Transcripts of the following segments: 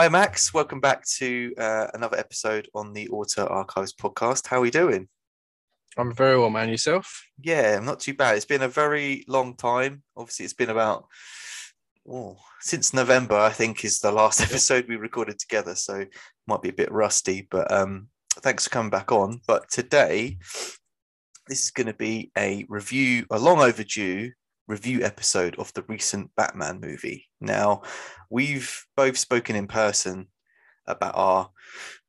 Hi, Max. Welcome back to uh, another episode on the Auteur Archives podcast. How are we doing? I'm very well, man. Yourself? Yeah, I'm not too bad. It's been a very long time. Obviously, it's been about oh, since November, I think, is the last episode we recorded together. So might be a bit rusty, but um, thanks for coming back on. But today, this is going to be a review, a long overdue review episode of the recent Batman movie. Now, we've both spoken in person about our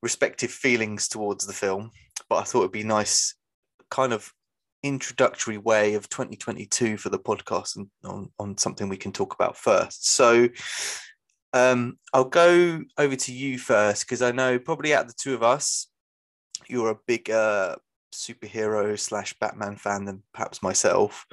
respective feelings towards the film, but I thought it'd be nice, kind of introductory way of 2022 for the podcast and on, on something we can talk about first. So um, I'll go over to you first because I know probably out of the two of us, you're a bigger superhero slash Batman fan than perhaps myself.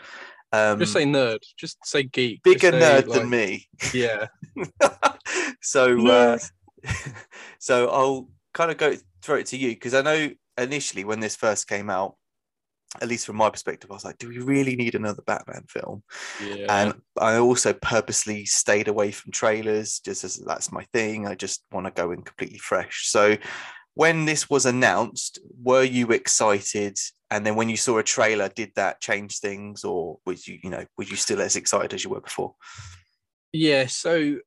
Um, just say nerd. Just say geek. Bigger say, nerd like, than me. Yeah. so, uh, so I'll kind of go throw it to you because I know initially when this first came out, at least from my perspective, I was like, do we really need another Batman film? Yeah. And I also purposely stayed away from trailers just as that's my thing. I just want to go in completely fresh. So when this was announced, were you excited? And then when you saw a trailer, did that change things or was you, you know, were you still as excited as you were before? Yeah. So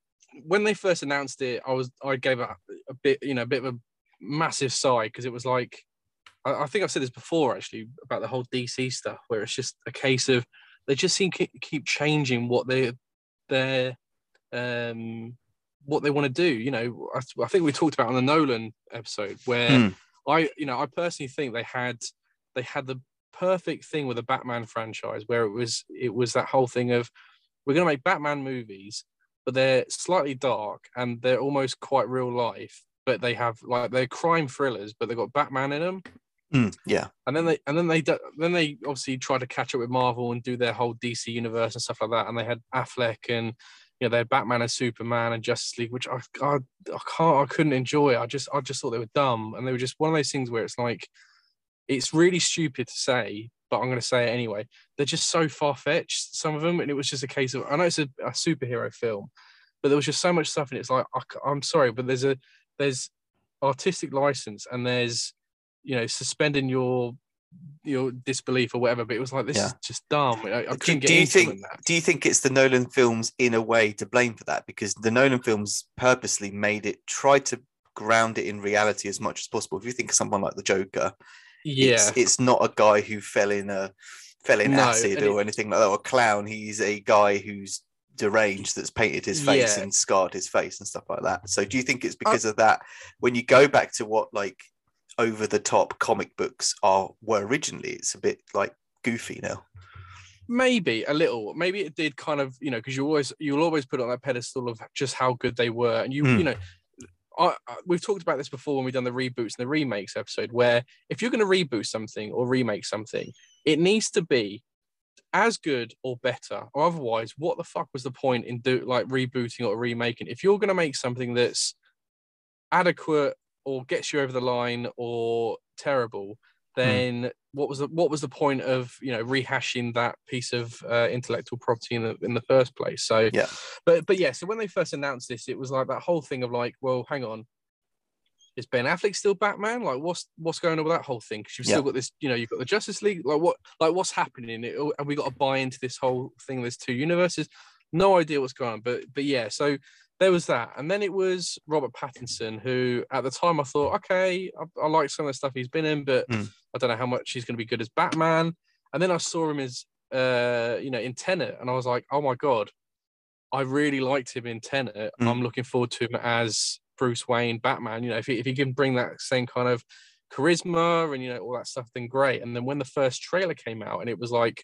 when they first announced it, I was I gave a, a bit, you know, a bit of a massive sigh because it was like I, I think I've said this before actually about the whole DC stuff, where it's just a case of they just seem to keep changing what they their um what they want to do. You know, I, I, think we talked about on the Nolan episode where Mm. I, you know, I personally think they had they had the perfect thing with the Batman franchise where it was it was that whole thing of we're going to make Batman movies, but they're slightly dark and they're almost quite real life. But they have like they're crime thrillers, but they've got Batman in them Mm, yeah. and then they and then they then they obviously tried to catch up with Marvel and do their whole DC universe and stuff like that. And they had Affleck and you know they had Batman and Superman and Justice League, which I I, I can't I couldn't enjoy. I just I just thought they were dumb and they were just one of those things where it's like it's really stupid to say, but I'm going to say it anyway. They're just so far fetched, some of them, and it was just a case of I know it's a, a superhero film, but there was just so much stuff, and it's like I, am sorry, but there's a there's artistic license and there's you know suspending your your disbelief or whatever but it was like this Yeah. is just dumb i, I Do, couldn't get do you into think that. do you think it's the Nolan films in a way to blame for that? Because the Nolan films purposely made it try to ground it in reality as much as possible. If you think of someone like the Joker, yeah. it's, it's not a guy who fell in a fell in No, acid or anything like that or a clown. He's a guy who's deranged that's painted his face Yeah. and scarred his face and stuff like that. So do you think it's because of that when you go back to what like over the top comic books are were originally it's a bit like goofy now? Maybe a little. Maybe it did kind of you know because you always you'll always put it on that pedestal of just how good they were. And you Hmm. you know I, we've talked about this before when we've done the reboots and the remakes episode where if you're going to reboot something or remake something it needs to be as good or better. Or otherwise what the fuck was the point in do like rebooting or remaking? If you're going to make something that's adequate or gets you over the line or terrible then what was the what was the point of you know rehashing that piece of uh, intellectual property in the in the first place so Yeah. but but yeah so when they first announced this it was like that whole thing of like well hang on is Ben Affleck still Batman? Like, what's what's going on with that whole thing? Because you've Yeah. still got this, you know, you've got the Justice League. Like, what, like, what's happening? It, have we got to buy into this whole thing? There's two universes. No idea what's going on. But but yeah, so there was that, and then it was Robert Pattinson, who at the time I thought, okay, I, I like some of the stuff he's been in, but Mm. I don't know how much he's going to be good as Batman. And then I saw him as, uh, you know, in Tenet, and I was like, oh my god, I really liked him in Tenet. Mm. I'm looking forward to him as Bruce Wayne, Batman. You know, if he, if he can bring that same kind of charisma and you know all that stuff, then great. And then when the first trailer came out, and it was like,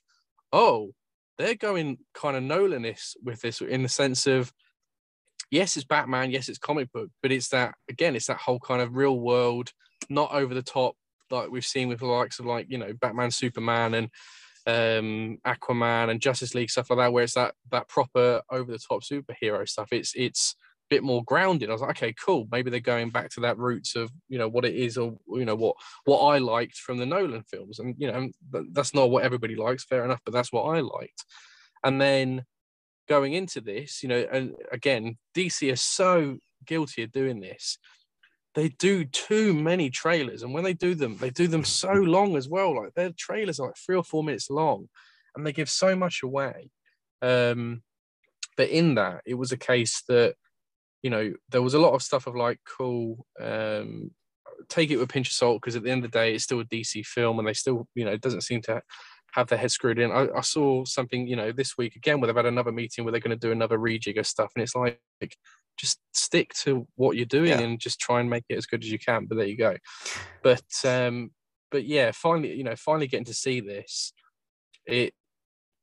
oh, they're going kind of Nolan-ish with this in the sense of, yes, it's Batman, yes, it's comic book, but it's that again, it's that whole kind of real world, not over the top like we've seen with the likes of like you know Batman, Superman, and um Aquaman and Justice League stuff like that, where it's that that proper over the top superhero stuff. It's it's a bit more grounded. I was like, okay, cool. Maybe they're going back to that roots of you know what it is, or you know what what I liked from the Nolan films, and you know that's not what everybody likes. Fair enough, but that's what I liked. And then going into this, you know, and again, DC are so guilty of doing this. They do too many trailers, and when they do them, they do them so long as well. Like their trailers are like three or four minutes long, and they give so much away. Um, but in that, it was a case that you know there was a lot of stuff of like cool. Um, take it with a pinch of salt because at the end of the day, it's still a DC film, and they still you know it doesn't seem to have their head screwed in. I, I, saw something, you know, this week again where they've had another meeting where they're going to do another rejig of stuff, and it's like, just stick to what you're doing yeah. and just try and make it as good as you can. But there you go. But um, but yeah, finally, you know, finally getting to see this, it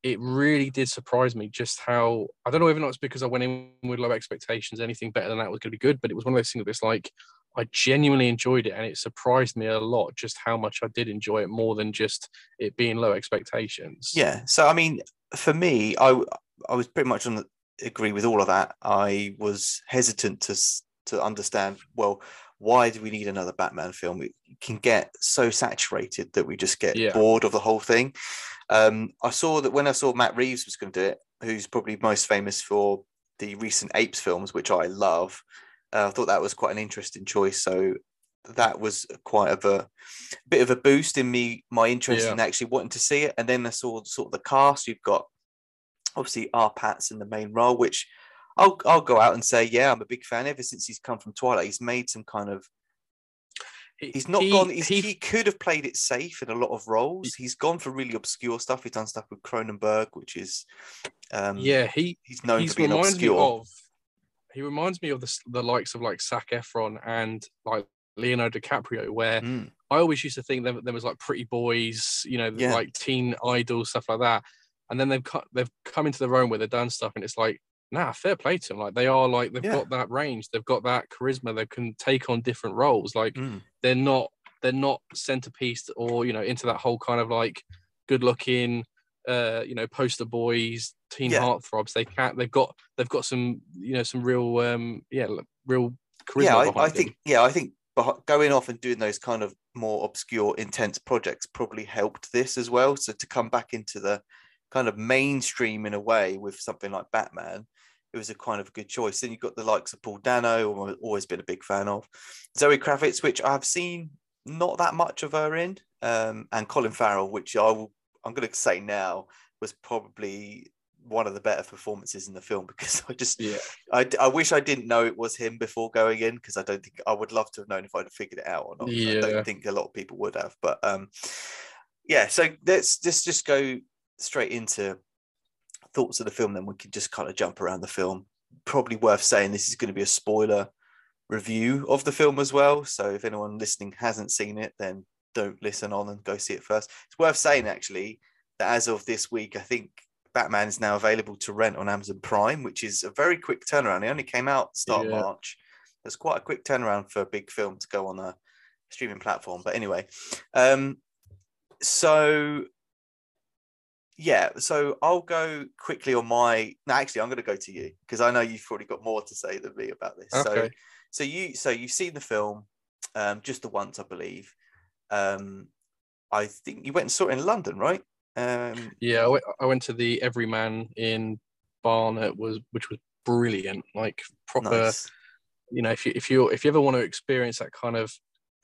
it really did surprise me just how I don't know if it's because I went in with low expectations, anything better than that was going to be good, but it was one of those things that's like I genuinely enjoyed it, and it surprised me a lot just how much I did enjoy it more than just it being low expectations. Yeah. So I mean, for me, I I was pretty much on the agree with all of that. I was hesitant to to understand. Well, why do we need another Batman film? It can get so saturated that we just get yeah. bored of the whole thing. Um, I saw that when I saw Matt Reeves was going to do it, who's probably most famous for the recent Apes films, which I love. Uh, I thought that was quite an interesting choice. So that was quite of a, a bit of a boost in me, my interest yeah. in actually wanting to see it. And then I saw sort of the cast. You've got obviously R. Pat's in the main role, which I'll I'll go out and say, yeah, I'm a big fan. Ever since he's come from Twilight, he's made some kind of. He's not he, gone. He's, he, he could have played it safe in a lot of roles. He's gone for really obscure stuff. He's done stuff with Cronenberg, which is, um, yeah, he he's known he's for being obscure. Of, he reminds me of the the likes of like Zac Efron and like Leonardo DiCaprio, where mm. I always used to think there, there was like pretty boys, you know, yeah. like teen idols, stuff like that. And then they've cut, they've come into their own where they've done stuff, and it's like, nah, fair play to them. Like they are like they've yeah. got that range, they've got that charisma, they can take on different roles. Like mm. they're not they're not centerpiece or you know into that whole kind of like good looking uh you know poster boys teen yeah. heartthrobs. They can't they've got they've got some you know some real um yeah real charisma yeah i, I think yeah i think going off and doing those kind of more obscure intense projects probably helped this as well. So to come back into the kind of mainstream in a way with something like batman it was a kind of a good choice. Then you've got the likes of paul dano I've always been a big fan of zoe kravitz which i've seen not that much of her in um, and colin farrell which i will i'm going to say now was probably one of the better performances in the film because I just yeah I, I wish I didn't know it was him before going in because I don't think I would love to have known if I'd figured it out or not. Yeah. I don't think a lot of people would have, but um, yeah. So let's let's just go straight into thoughts of the film. Then we can just kind of jump around the film. Probably worth saying this is going to be a spoiler review of the film as well. So if anyone listening hasn't seen it, then don't listen on and go see it first. It's worth saying actually that as of this week, I think Batman is now available to rent on Amazon Prime, which is a very quick turnaround. It only came out start yeah. March. It's quite a quick turnaround for a big film to go on a streaming platform. But anyway, um, so yeah, so I'll go quickly on my. No, actually, I'm going to go to you because I know you've probably got more to say than me about this. Okay. So, so you, so you've seen the film um, just the once, I believe. Um, I think you went and saw it in London, right? Um, yeah, I went, I went to the Everyman in Barnet, was which was brilliant. Like proper, nice. you know, if you if you if you ever want to experience that kind of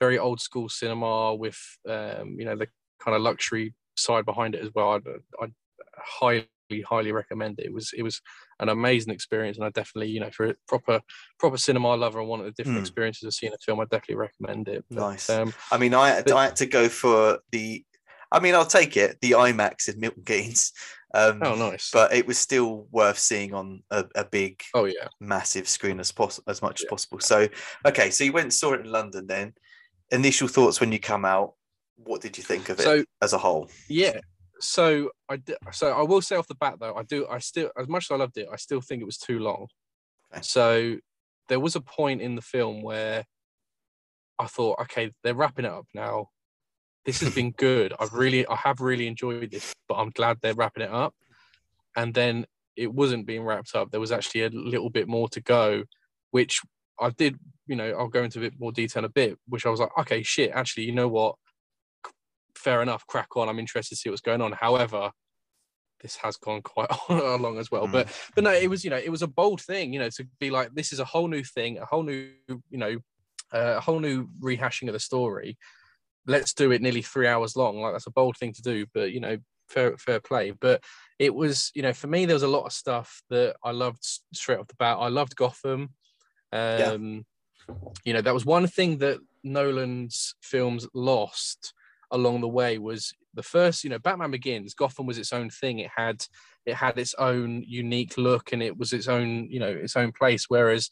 very old school cinema with, um, you know, the kind of luxury side behind it as well, I'd, I'd highly highly recommend it. It was it was an amazing experience, and I definitely you know for a proper proper cinema lover and one of the different mm. experiences of seeing a film, I definitely recommend it. But, nice. Um, I mean, I but, I had to go for the I mean, I'll take it. The IMAX in Milton Keynes. Um, oh, nice. But it was still worth seeing on a, a big, oh yeah, massive screen as possible, as much yeah. as possible. So, okay, so you went and saw it in London. Then, initial thoughts when you come out. What did you think of it so, as a whole? Yeah. So I so I will say off the bat though, I do I still as much as I loved it, I still think it was too long. Okay. So there was a point in the film where I thought, okay, they're wrapping it up now this has been good. I've really, I have really enjoyed this, but I'm glad they're wrapping it up. And then it wasn't being wrapped up. There was actually a little bit more to go, which I did, you know, I'll go into a bit more detail in a bit, which I was like, okay, shit, actually, you know what? Fair enough, crack on. I'm interested to see what's going on. However, this has gone quite long as well. Mm. But but no, it was you know it was a bold thing, you know, to be like this is a whole new thing, a whole new you know uh, a whole new rehashing of the story. Let's do it nearly three hours long. Like that's a bold thing to do, but you know fair fair play. But it was you know for me there was a lot of stuff that I loved straight off the bat. I loved Gotham. Um, yeah. You know that was one thing that Nolan's films lost along the way was the first you know batman begins gotham was its own thing. It had it had its own unique look and it was its own you know its own place. Whereas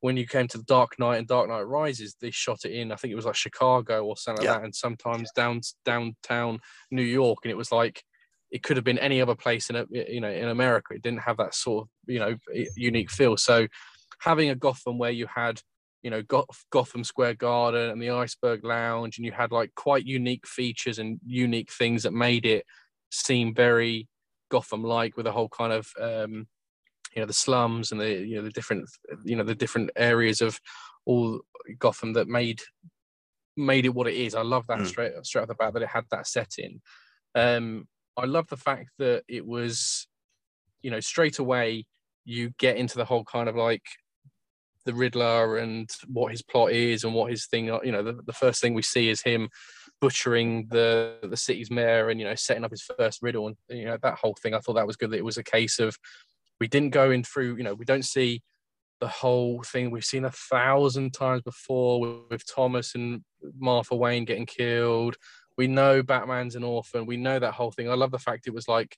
when you came to the dark knight and dark knight rises they shot it in i think it was like chicago or something yeah. like that and sometimes down downtown new york. And it was like it could have been any other place in a, you know in america. It didn't have that sort of you know unique feel. So having a gotham where you had you know Gotham Square Garden and the Iceberg Lounge, and you had like quite unique features and unique things that made it seem very Gotham-like, with a whole kind of um, you know the slums and the you know the different you know the different areas of all Gotham that made made it what it is. I love that mm. straight straight off the bat that it had that setting. Um, I love the fact that it was, you know, straight away you get into the whole kind of like the Riddler and what his plot is and what his thing. You know, the, the first thing we see is him butchering the the city's mayor and you know setting up his first riddle and you know that whole thing. I thought that was good. That it was a case of we didn't go in through. You know, we don't see the whole thing we've seen a thousand times before with, with Thomas and Martha Wayne getting killed. We know Batman's an orphan. We know that whole thing. I love the fact it was like,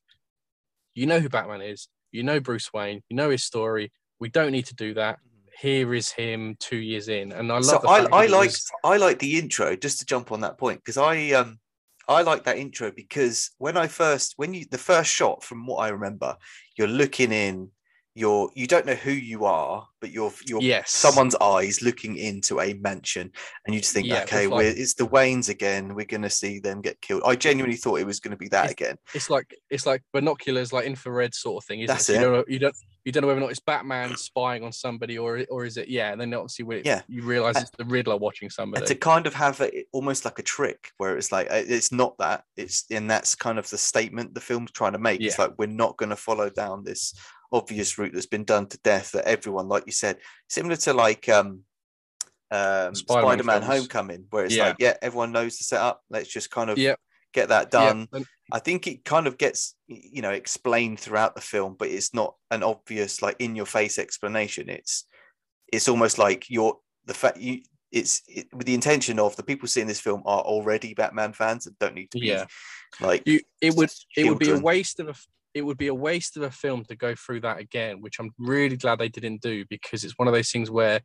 you know who Batman is. You know Bruce Wayne. You know his story. We don't need to do that here is him two years in, and I love. So I, I like was... I like the intro. Just to jump on that point, because I um I like that intro because when I first when you the first shot from what I remember, you're looking in you're you don't know who you are, but you're you're yes. someone's eyes looking into a mansion, and you just think, yeah, okay, like, it's the Waynes again. We're gonna see them get killed. I genuinely thought it was gonna be that it's, again. It's like it's like binoculars, like infrared sort of thing. That's it. it. You don't you don't you don't know whether or not it's Batman spying on somebody or or is it yeah. And then obviously when yeah. you realize it's the Riddler watching somebody. And to kind of have it almost like a trick where it's like uh, it's not that it's and that's kind of the statement the film's trying to make. Yeah. It's like we're not going to follow down this obvious route that's been done to death that everyone, like you said, similar to like um, um, Spider-Man, Spider-Man Homecoming, where it's yeah. like, yeah, everyone knows the setup. Let's just kind of yep. get that done. Yep. I think it kind of gets, you know, explained throughout the film, but it's not an obvious, like in your face explanation. It's, it's almost like you're the fact you, it's it, with the intention of the people seeing this film are already Batman fans and don't need to be yeah. like you. It would children. it would be a waste of a it would be a waste of a film to go through that again, which I'm really glad they didn't do because it's one of those things where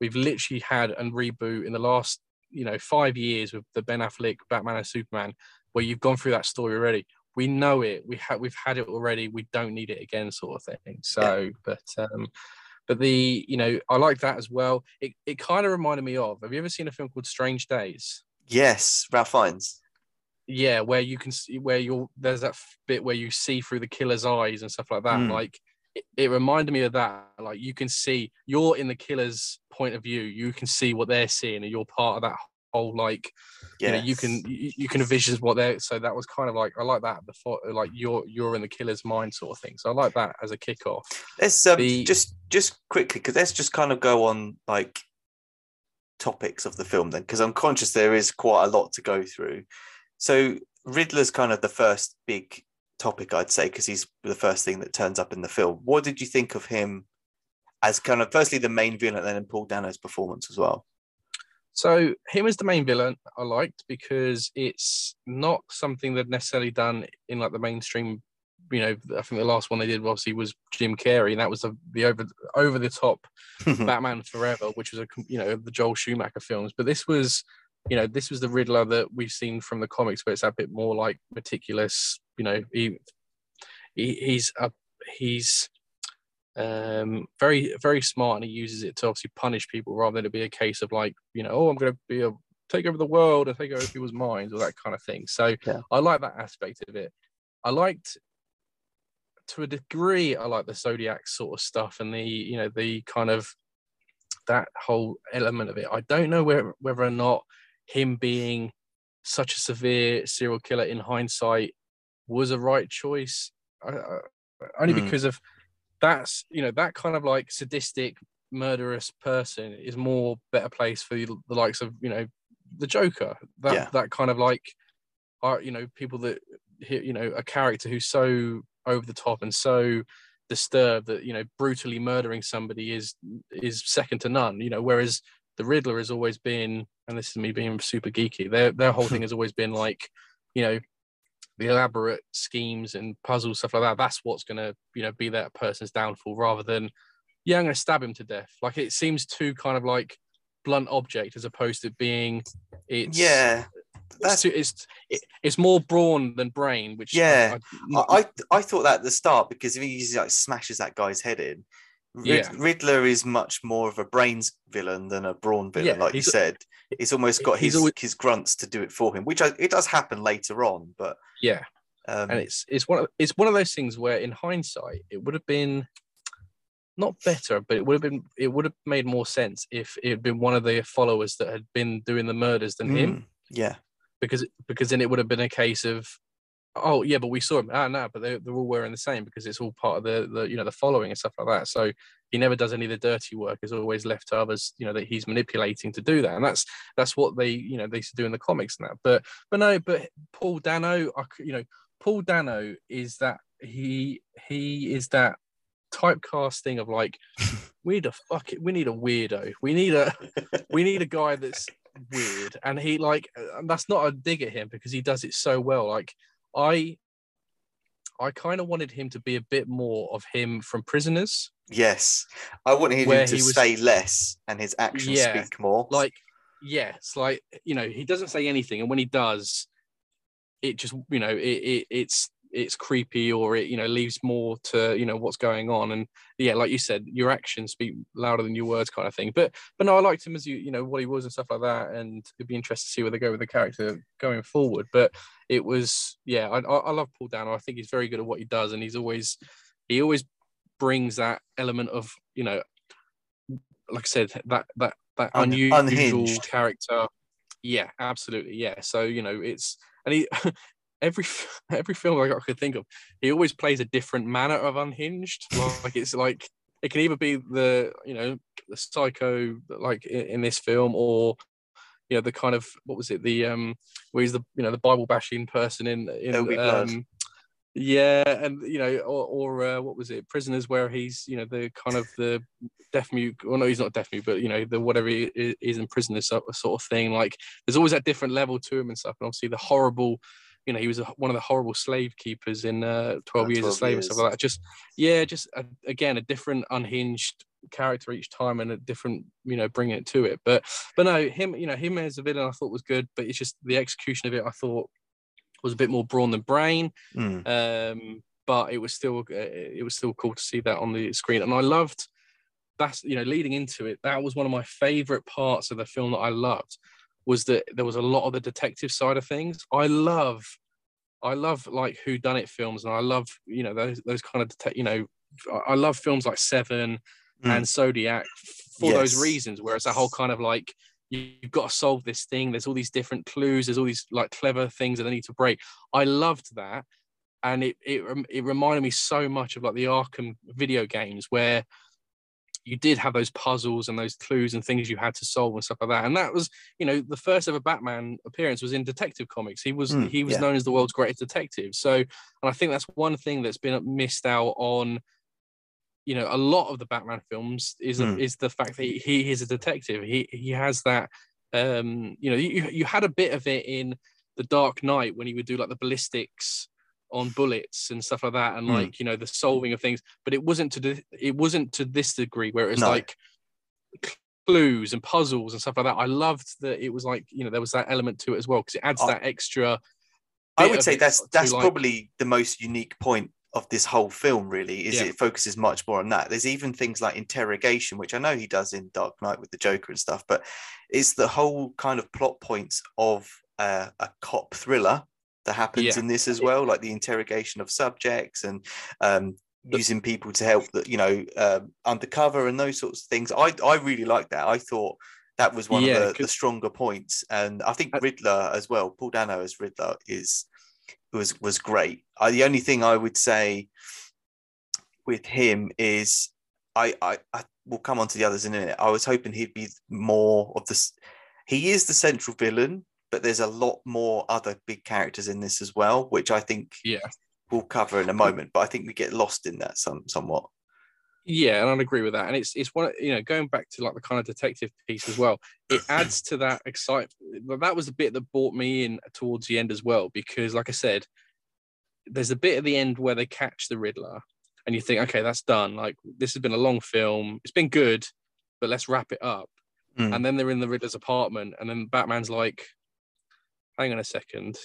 we've literally had a reboot in the last, you know, five years with the Ben Affleck Batman and Superman, where you've gone through that story already. We know it. We have we've had it already. We don't need it again, sort of thing. So, yeah. but um, but the you know I like that as well. It it kind of reminded me of. Have you ever seen a film called Strange Days? Yes, Ralph Fiennes yeah where you can see where you're there's that bit where you see through the killer's eyes and stuff like that mm. like it, it, reminded me of that like you can see you're in the killer's point of view you can see what they're seeing and you're part of that whole like yes. you know you can you, you can envision what they're so that was kind of like i like that before like you're you're in the killer's mind sort of thing so i like that as a kickoff let's um, the, just just quickly because let's just kind of go on like topics of the film then because i'm conscious there is quite a lot to go through so Riddler's kind of the first big topic, I'd say, because he's the first thing that turns up in the film. What did you think of him as kind of firstly the main villain and then Paul Dano's performance as well? So him as the main villain, I liked because it's not something they've necessarily done in like the mainstream. You know, I think the last one they did obviously was Jim Carrey, and that was the, the over over the top Batman Forever, which was a you know the Joel Schumacher films. But this was you know, this was the Riddler that we've seen from the comics, where it's a bit more like meticulous. You know, he, he he's a he's um, very very smart, and he uses it to obviously punish people rather than to be a case of like, you know, oh, I'm going to be a take over the world and take over people's minds or that kind of thing. So yeah. I like that aspect of it. I liked to a degree, I like the zodiac sort of stuff and the you know the kind of that whole element of it. I don't know where, whether or not him being such a severe serial killer in hindsight was a right choice. I, I, only Mm. because of that's you know that kind of like sadistic murderous person is more better place for the likes of you know the Joker. That Yeah. that kind of like are you know people that you know a character who's so over the top and so disturbed that you know brutally murdering somebody is is second to none. You know, whereas the Riddler has always been, and this is me being super geeky. Their their whole thing has always been like, you know, the elaborate schemes and puzzles stuff like that. That's what's gonna you know be that person's downfall, rather than yeah, I'm gonna stab him to death. Like it seems too kind of like blunt object as opposed to being it's Yeah, that's it's it, it's more brawn than brain, which Yeah. I, I, I I thought that at the start because if he like smashes that guy's head in, Rid- Yeah. Riddler is much more of a brains villain than a brawn villain, Yeah, like you said. He's almost got his always- his grunts to do it for him, which I, it does happen later on, but yeah. um, and it's it's one of it's one of those things where in hindsight it would have been not better but it would have been it would have made more sense if it had been one of the followers that had been doing the murders than him mm, yeah, because because then it would have been a case of oh yeah but we saw him ah no but they're, they're all wearing the same because it's all part of the the you know the following and stuff like that. So he never does any of the dirty work is always left to others you know that he's manipulating to do that. And that's that's what they you know they used to do in the comics now but but no but paul dano you know paul dano is that he he is that typecasting of like we need a fuck it we need a weirdo. We need a we need a guy that's weird. And he like uh, and that's not a dig at him because he does it so well. Like i i kind of wanted him to be a bit more of him from prisoners yes. I wanted him to was- say less and his actions Yeah, speak more. like yes like you know he doesn't say anything and when he does it just you know it, it it's it's creepy or it you know leaves more to you know what's going on. And yeah like you said your actions speak louder than your words kind of thing. But but no i liked him as you you know what he was and stuff like that. And it'd be interesting to see where they go with the character going forward. But it was yeah i i love paul dano. I think he's very good at what he does. And he's always he always brings that element of you know like i said that that that Un- unusual unhinged. character. Yeah absolutely. Yeah. So you know it's and he every every film I could think of, he always plays a different manner of unhinged. Like it's like it can either be the you know the psycho like in, in this film, or you know the kind of what was it the um where he's the you know the Bible bashing person in in blood. um, yeah, and you know, or, or uh, what was it, prisoners, where he's you know the kind of the deaf mute. Well, no, he's not deaf mute, but you know the whatever he is in prison, this sort sort of thing. Like there's always that different level to him and stuff. And obviously the horrible, you know, he was a, one of the horrible slave keepers in uh, Twelve Uh, Years a 12 Slave and stuff like that. Just yeah, just a, again a different unhinged character each time and a different you know bringing it to it. But but no, him you know him as a villain I thought was good, but it's just the execution of it I thought was a bit more brawn than brain Mm, um, but it was still uh, it was still cool to see that on the screen, and I loved that's you know leading into it. That was one of my favorite parts of the film that I loved was that there was a lot of the detective side of things. I love, I love like who done it films, and I love you know those those kind of detect you know I- love films like Seven Mm. and Zodiac for those reasons, where it's that whole kind of like you- you've got to solve this thing. There's all these different clues. There's all these like clever things that they need to break. I loved that, and it it it reminded me so much of like the Arkham video games where you did have those puzzles and those clues and things you had to solve and stuff like that. And that was, you know, the first ever Batman appearance was in Detective Comics. He was Mm, he was yeah. known as the world's greatest detective. So, and I think that's one thing that's been missed out on. You know, a lot of the Batman films is Mm. is the fact that he, he is a detective. He he has that. Um, you know, you you had a bit of it in the Dark Knight when he would do like the ballistics on bullets and stuff like that, and Mm. like you know the solving of things. But it wasn't to the, it wasn't to this degree where it was No. like clues and puzzles and stuff like that. I loved that it was like you know there was that element to it as well because it adds I- that extra. I would say that's that's like- probably the most unique point of this whole film. Really, is Yeah. it focuses much more on that. There's even things like interrogation, which I know he does in Dark Knight with the Joker and stuff, but it's the whole kind of plot points of uh, a cop thriller that happens Yeah. in this as well, like the interrogation of subjects and um, The- using people to help that you know um, undercover and those sorts of things. I I really like that. I thought. That was one Yeah, of the, the 'cause- stronger points, and I think I- Riddler as well. Paul Dano as Riddler is was was great. I, the only thing I would say with him is I, I I will come on to the others in a minute. I was hoping he'd be more of this. He is the central villain, but there's a lot more other big characters in this as well, which I think Yeah. we'll cover in a moment. But I think we get lost in that some somewhat. Yeah, and I'd agree with that. And it's it's one you know going back to like the kind of detective piece as well. It adds to that excitement. But that was the bit that brought me in towards the end as well, because like I said, there's a bit at the end where they catch the Riddler, and you think, okay, that's done. Like this has been a long film. It's been good, but let's wrap it up. Mm. And then they're in the Riddler's apartment, and then Batman's like, hang on a second,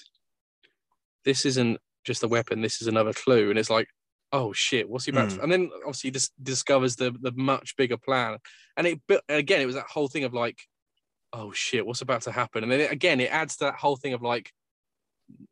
this isn't just a weapon. This is another clue, and it's like oh shit, what's he about? Mm. To? And then obviously dis- discovers the the much bigger plan, and it but again it was that whole thing of like, oh shit, what's about to happen? And then it, again it adds to that whole thing of like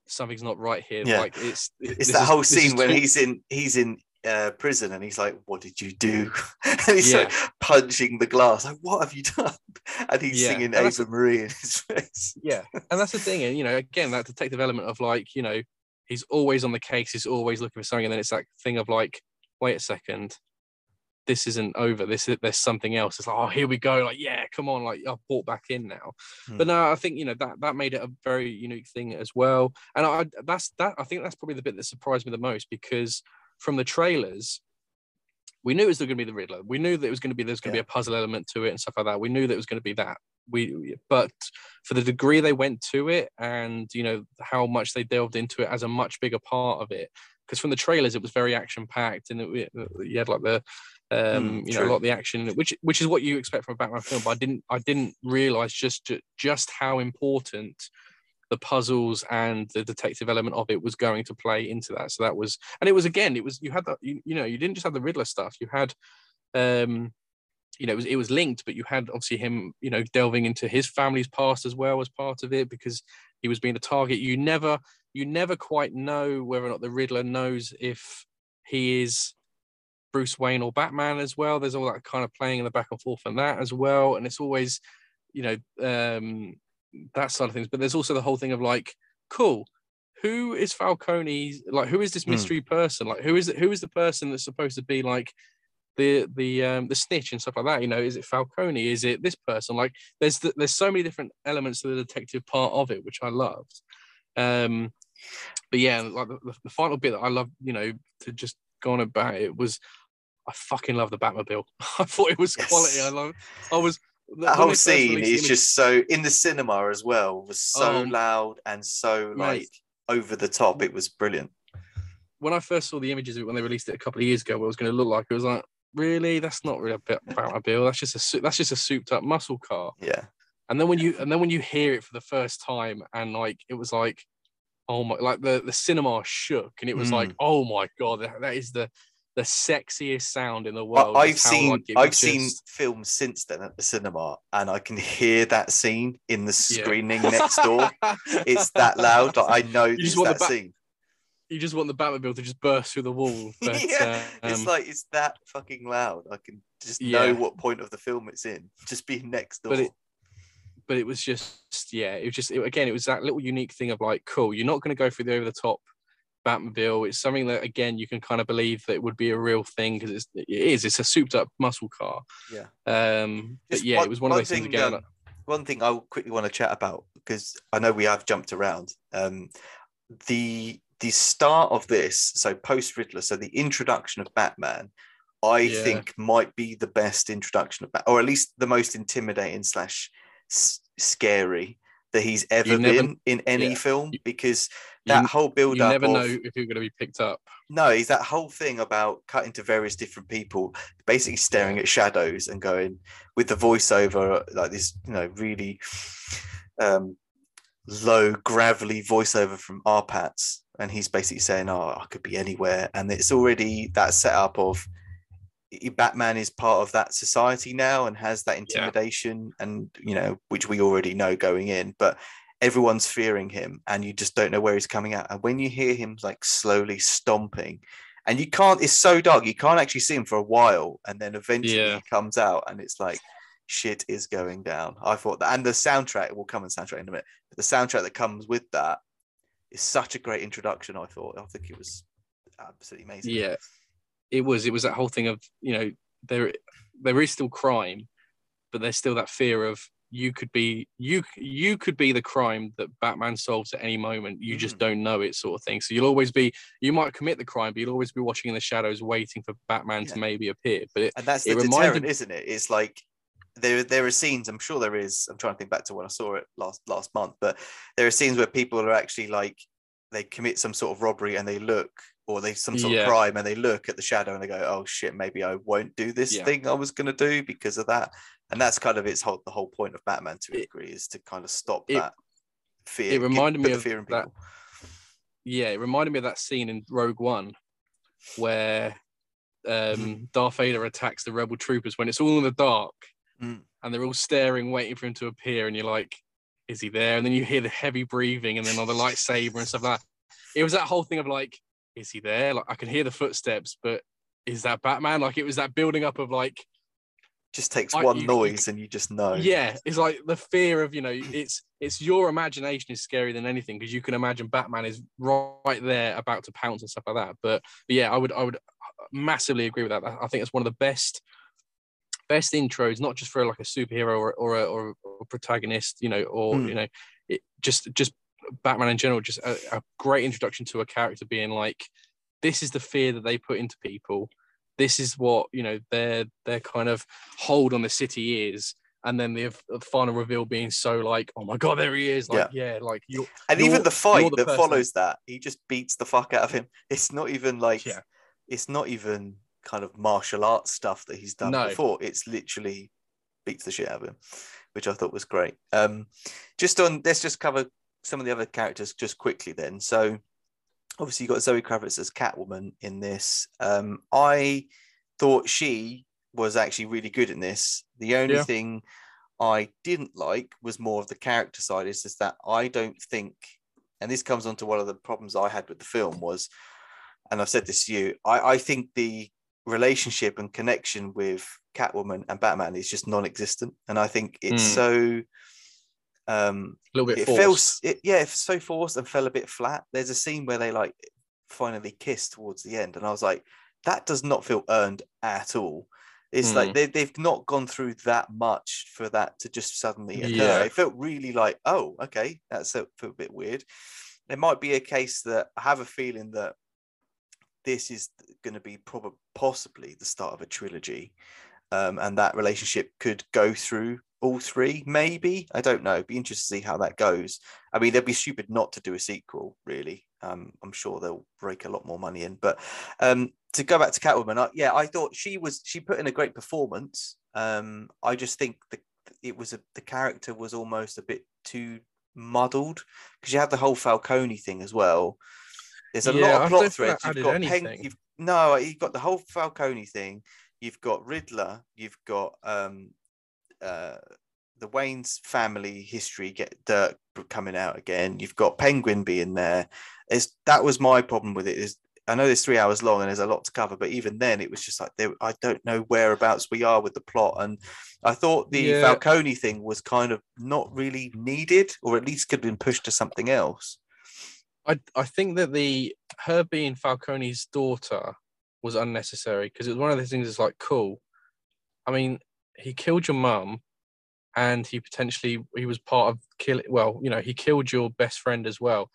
something's not right here. Yeah. Like it's It's that is- whole scene when too- he's in he's in uh, prison and he's like, "What did you do?" and he's Yeah. like punching the glass. Like, what have you done? And he's Yeah, singing and Ave Maria in his face. yeah, and that's the thing, and you know, again that detective element of like you know he's always on the case, he's always looking for something, and then it's that thing of like, wait a second. This isn't over. This is there's something else. It's like, oh, here we go. Like, yeah, come on. Like, I've brought back in now. Hmm. But no, I think you know that that made it a very unique thing as well. And I that's that I think that's probably the bit that surprised me the most because from the trailers, we knew it was going to be the Riddler. We knew that it was going to be there's going to Yeah. be a puzzle element to it and stuff like that. We knew that it was going to be that. We but for the degree they went to it and you know how much they delved into it as a much bigger part of it. Because from the trailers it was very action packed and it, you had like the um Mm, you know a lot of the action which which is what you expect from a Batman film but I didn't I didn't realize just just how important the puzzles and the detective element of it was going to play into that so that was and it was again it was you had that you, you know you didn't just have the Riddler stuff you had um you know it was it was linked but you had obviously him you know delving into his family's past as well as part of it because he was being a target you never you never quite know whether or not the Riddler knows if he is Bruce Wayne or Batman as well. There's all that kind of playing in the back and forth and that as well. And it's always, you know, um, that side of things. But there's also the whole thing of like, cool, who is Falcone? Like, who is this Hmm. mystery person? Like, who is it? Who is the person that's supposed to be like the the um the snitch and stuff like that? You know, is it Falcone? Is it this person? Like, there's the, there's so many different elements to the detective part of it, which I loved. Um, but yeah, like the, the final bit that I love, you know, to just go on about it was I fucking love the Batmobile. I thought it was Yes. quality. I love. I was That whole scene is just so in the cinema as well was so Oh, loud and so mate. like over the top. It was brilliant. when I first saw the images of it when they released it a couple of years ago, what it was going to look like. It was like, really, that's not really a bit Batmobile. That's just a that's just a souped up muscle car. Yeah. And then when you and then when you hear it for the first time, and like it was like, oh my, like the the cinema shook, and it was like, Mm. oh my god, that, that is the the sexiest sound in the world. I've seen like, I've seen films since then at the cinema, and I can hear that scene in the Yeah. screening next door. It's that loud. Like, I know just want that the ba- scene. you just want the Batmobile to just burst through the wall. But, yeah, um, it's like it's that fucking loud. I can just Yeah. know what point of the film it's in, just being next door. But it- but it was just yeah it was just it, again it was that little unique thing of like cool you're not going to go through the over the top batmobile it's something that again you can kind of believe that it would be a real thing because it's it is it's a souped up muscle car Yeah. um but Just yeah it was one of those things again um, like- one thing I quickly want to chat about because I know we have jumped around. Um, the the start of this, so post Riddler, so the introduction of Batman, I Yeah. think might be the best introduction of Batman, or at least the most intimidating slash scary that he's ever never- been in any yeah. film because you, that whole build up. you never of, know if you're going to be picked up no, he's that whole thing about cutting to various different people, basically staring at shadows and going with the voiceover, like this, you know, really um, low, gravelly voiceover from Arpats. And he's basically saying, Oh, I could be anywhere. And it's already that setup of Batman is part of that society now and has that intimidation, and, you know, which we already know going in. But everyone's fearing him and you just don't know where he's coming out. And when you hear him like slowly stomping, and you can't, it's so dark, you can't actually see him for a while. And then eventually Yeah. he comes out and it's like, shit is going down. I thought that, and the soundtrack will come in soundtrack in a minute, but the soundtrack that comes with that is such a great introduction. I thought. I think it was absolutely amazing. Yeah, it was. It was that whole thing of you know there there is still crime, but there's still that fear of you could be you you could be the crime that Batman solves at any moment. You just Mm. don't know it, sort of thing. So you'll always be you might commit the crime, but you'll always be watching in the shadows, waiting for Batman to maybe appear. But it, and that's it the reminded- deterrent, isn't it? It's like there there are scenes. I'm sure there is. I'm trying to think back to when I saw it last last month, but there are scenes where people are actually like they commit some sort of robbery and they look or they some sort Yeah. of crime and they look at the shadow and they go, "Oh shit, maybe I won't do this Yeah. thing I was going to do because of that." And that's kind of its whole the whole point of Batman to a It- degree is to kind of stop it- that fear. it reminded me of fear in that- people. yeah, it reminded me of that scene in Rogue One where um, Mm. Darth Vader attacks the rebel troopers when it's all in the dark Mm. and they're all staring, waiting for him to appear, and you're like, is he there? And then you hear the heavy breathing and then on the lightsaber and stuff like that. It was that whole thing of like, is he there? Like I can hear the footsteps, but is that Batman? Like it was that building up of like, Just takes I- one you- noise and you just know. yeah, it's like the fear of you know, it's it's your imagination is scarier than anything because you can imagine Batman is right there about to pounce and stuff like that. But, but yeah, I would I would massively agree with that. I think it's one of the best best intros, not just for like a superhero or or a, or a protagonist, you know, or Hmm. you know, it just just Batman in general, just a, a great introduction to a character being like, this is the fear that they put into people. This is what you know their their kind of hold on the city is, and then the, final reveal being so like, oh my god, there he is! Like, yeah, like you. And even the fight the that person- follows that, he just beats the fuck out of him. It's not even like Yeah. it's not even kind of martial arts stuff that he's done No. before. It's literally beats the shit out of him, which I thought was great. Um, just on let's just cover some of the other characters just quickly then. So obviously you got Zoe Kravitz as Catwoman in this. Um, I thought she was actually really good in this. The only Yeah. thing I didn't like was more of the character side. Is just that I don't think, and this comes on to one of the problems I had with the film was, and I've said this to you, I, I think the relationship and connection with Catwoman and Batman is just non-existent, and I think it's Mm. so. Um, A little bit it forced. feels it, yeah it's so forced and fell a bit flat there's a scene where they like finally kiss towards the end and i was like that does not feel earned at all it's like Mm. they, they've not gone through that much for that to just suddenly occur Yeah. it felt really like oh okay that's a, a bit weird it might be a case that i have a feeling that this is going to be probably possibly the start of a trilogy um, and that relationship could go through all three maybe. I don't know. Be interested to see how that goes. I mean they'd be stupid not to do a sequel really. Um, i'm sure they'll break a lot more money in. But um, to go back to catwoman I, yeah i thought she was she put in a great performance. Um, i just think the it was a the character was almost a bit too muddled because you have the whole falcone thing as well. There's a Yeah, lot of plot threads you've got Peng, you've no you've got the whole falcone thing you've got riddler you've got um uh, the Wayne's family history get Dirk coming out again. You've got Penguin being there. It's that was my problem with it. Is I know it's three hours long and there's a lot to cover, but even then it was just like there, I don't know whereabouts we are with the plot. And I thought the Yeah. Falcone thing was kind of not really needed, or at least could have been pushed to something else. I I think that the her being Falcone's daughter was unnecessary because it was one of those things. That's like cool. I mean, he killed your mum, and he potentially he was part of kill. Well, you know, he killed your best friend as well.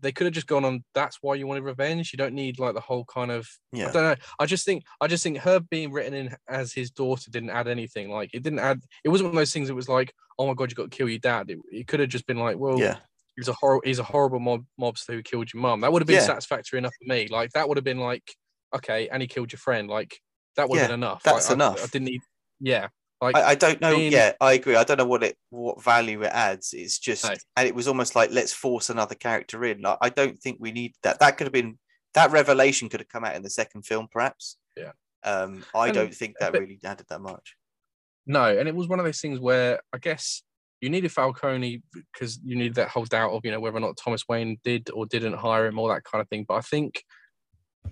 They could have just gone on. That's why you wanted revenge. You don't need like the whole kind of. Yeah. I don't know. I just think I just think her being written in as his daughter didn't add anything. Like it didn't add. It wasn't one of those things. that was like, oh my god, you got to kill your dad. It, it could have just been like, well, Yeah. he's a horrible he's a horrible mob mobster who killed your mum. That would have been Yeah. satisfactory enough for me. Like that would have been like, okay, and he killed your friend. Like that would have Yeah, been enough. that's Like, I- enough. I, didn't need. Yeah, like I, I don't know. being- Yeah, I agree. I don't know what it what value it adds. It's just, No. and it was almost like let's force another character in. Like, I don't think we need that. That could have been that revelation could have come out in the second film, perhaps. Yeah. Um, I And- don't think that but- really added that much. no, and it was one of those things where I guess you needed Falcone because you needed that whole doubt of you know whether or not Thomas Wayne did or didn't hire him, all that kind of thing. But I think,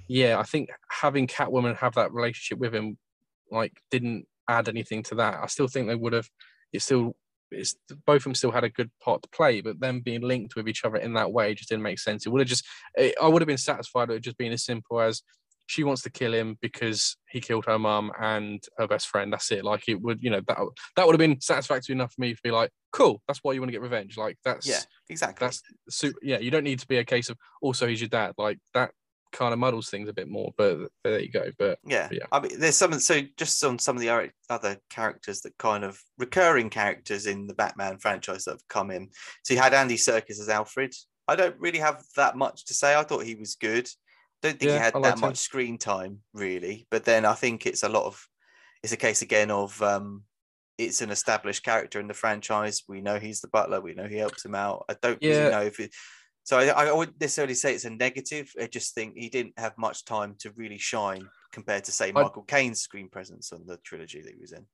yeah, I think having Catwoman have that relationship with him, like, didn't add anything to that. I still think they would have. It still it's both of them still had a good part to play, but them being linked with each other in that way just didn't make sense. It would have just, it, I would have been satisfied with it just being as simple as she wants to kill him because he killed her mum and her best friend. That's it. Like it would, you know, that that would have been satisfactory enough for me to be like, cool. That's why you want to get revenge. Like that's yeah, exactly. That's super. Yeah, you don't need to be a case of also he's your dad. Like that kind of muddles things a bit more. But, there you go. But yeah, but yeah. I mean, there's some. So just on some of the other characters that kind of recurring characters in the Batman franchise that have come in. So you had Andy Serkis as Alfred. I don't really have that much to say. I thought he was good. Don't think Yeah, he had that him. much screen time really. But then I think it's a lot of. It's a case again of. um it's an established character in the franchise. We know he's the butler. We know he helps him out. I don't Yeah. really know if it. So I, I wouldn't necessarily say it's a negative. I just think he didn't have much time to really shine compared to say Michael Caine's screen presence on the trilogy that he was in.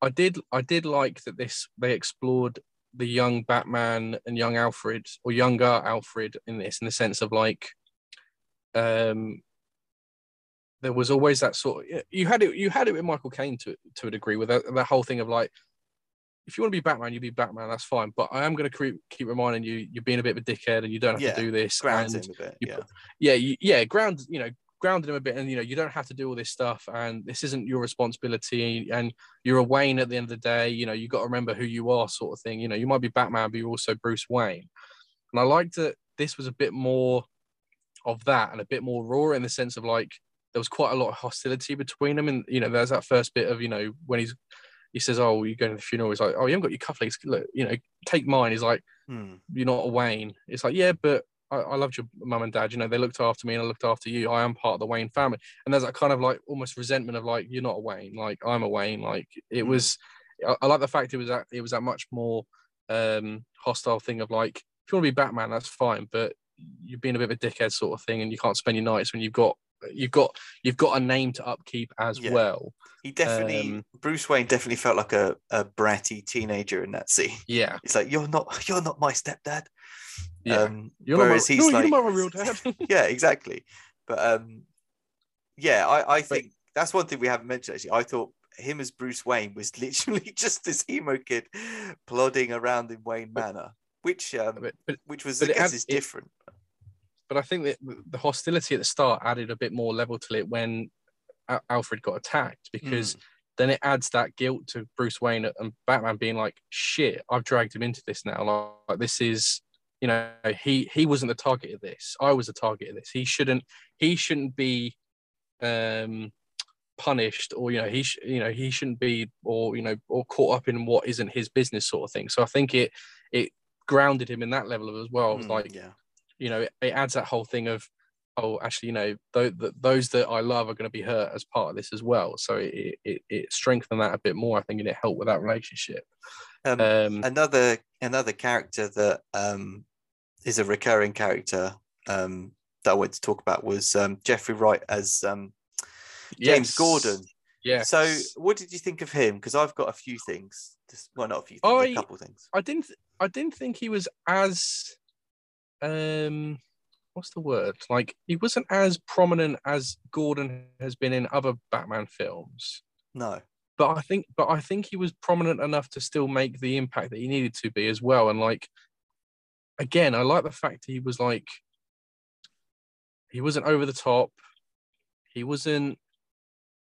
I did I did like that this they explored the young Batman and young Alfred or younger Alfred in this in the sense of like um there was always that sort of, you had it you had it with Michael Caine to to a degree with that, that whole thing of like if you want to be Batman you be Batman that's fine but I am going to keep keep reminding you you're being a bit of a dickhead and you don't have Yeah, to do this Grounds and him a bit. Yeah. put- yeah you, yeah ground you know grounded him a bit and you know you don't have to do all this stuff and this isn't your responsibility and you're a wayne at the end of the day you know you got to remember who you are sort of thing you know you might be batman but you're also bruce wayne and i liked that this was a bit more of that and a bit more raw in the sense of like there was quite a lot of hostility between them and you know there's that first bit of you know when he's he says oh you're going to the funeral he's like oh you haven't got your cufflinks look you know take mine he's like Hmm. you're not a Wayne. It's like, yeah, but I, I loved your mum and dad. You know, they looked after me and I looked after you. I am part of the Wayne family. And there's that kind of like almost resentment of like, you're not a Wayne. Like I'm a Wayne. Like it Mm. was, I, I like the fact it was that it was that much more um hostile thing of like, if you want to be Batman, that's fine, but you're being a bit of a dickhead sort of thing, and you can't spend your nights when you've got you've got you've got a name to upkeep as Yeah. well. He definitely, Um, Bruce Wayne definitely felt like a, a bratty teenager in that scene. Yeah, It's like you're not, you're not my stepdad. yeah. Um, you're not my, whereas he's no, like, you're not my real dad. yeah, exactly. But um, yeah, I, I But- think that's one thing we haven't mentioned actually. I thought him as Bruce Wayne was literally just this emo kid plodding around in Wayne Manor, which um, but, but which was but I guess had- is different. But I think that the hostility at the start added a bit more level to it when Al- Alfred got attacked because Mm. then it adds that guilt to Bruce Wayne and Batman being like, "Shit, I've dragged him into this now. Like, like, this is, you know, he he wasn't the target of this. I was the target of this. He shouldn't he shouldn't be um punished or you know he sh- you know he shouldn't be or you know or caught up in what isn't his business sort of thing so i think it it grounded him in that level of as well Mm, like yeah, you know, it, it adds that whole thing of, oh, actually, you know, th- th- those that I love are going to be hurt as part of this as well. So it, it, it strengthened that a bit more, I think, and it helped with that relationship. um, Um, another another character that um, is a recurring character um, that I wanted to talk about was um, Jeffrey Wright as um, James yes, Gordon. Yeah. So, what did you think of him? Because I've got a few things. Just, well, not a few things, a I- couple things. I didn't, I didn't think he was as, um, what's the word? Like he wasn't as prominent as Gordon has been in other Batman films. No. but I think but I think he was prominent enough to still make the impact that he needed to be as well. And like again, I like the fact he was like he wasn't over the top. He wasn't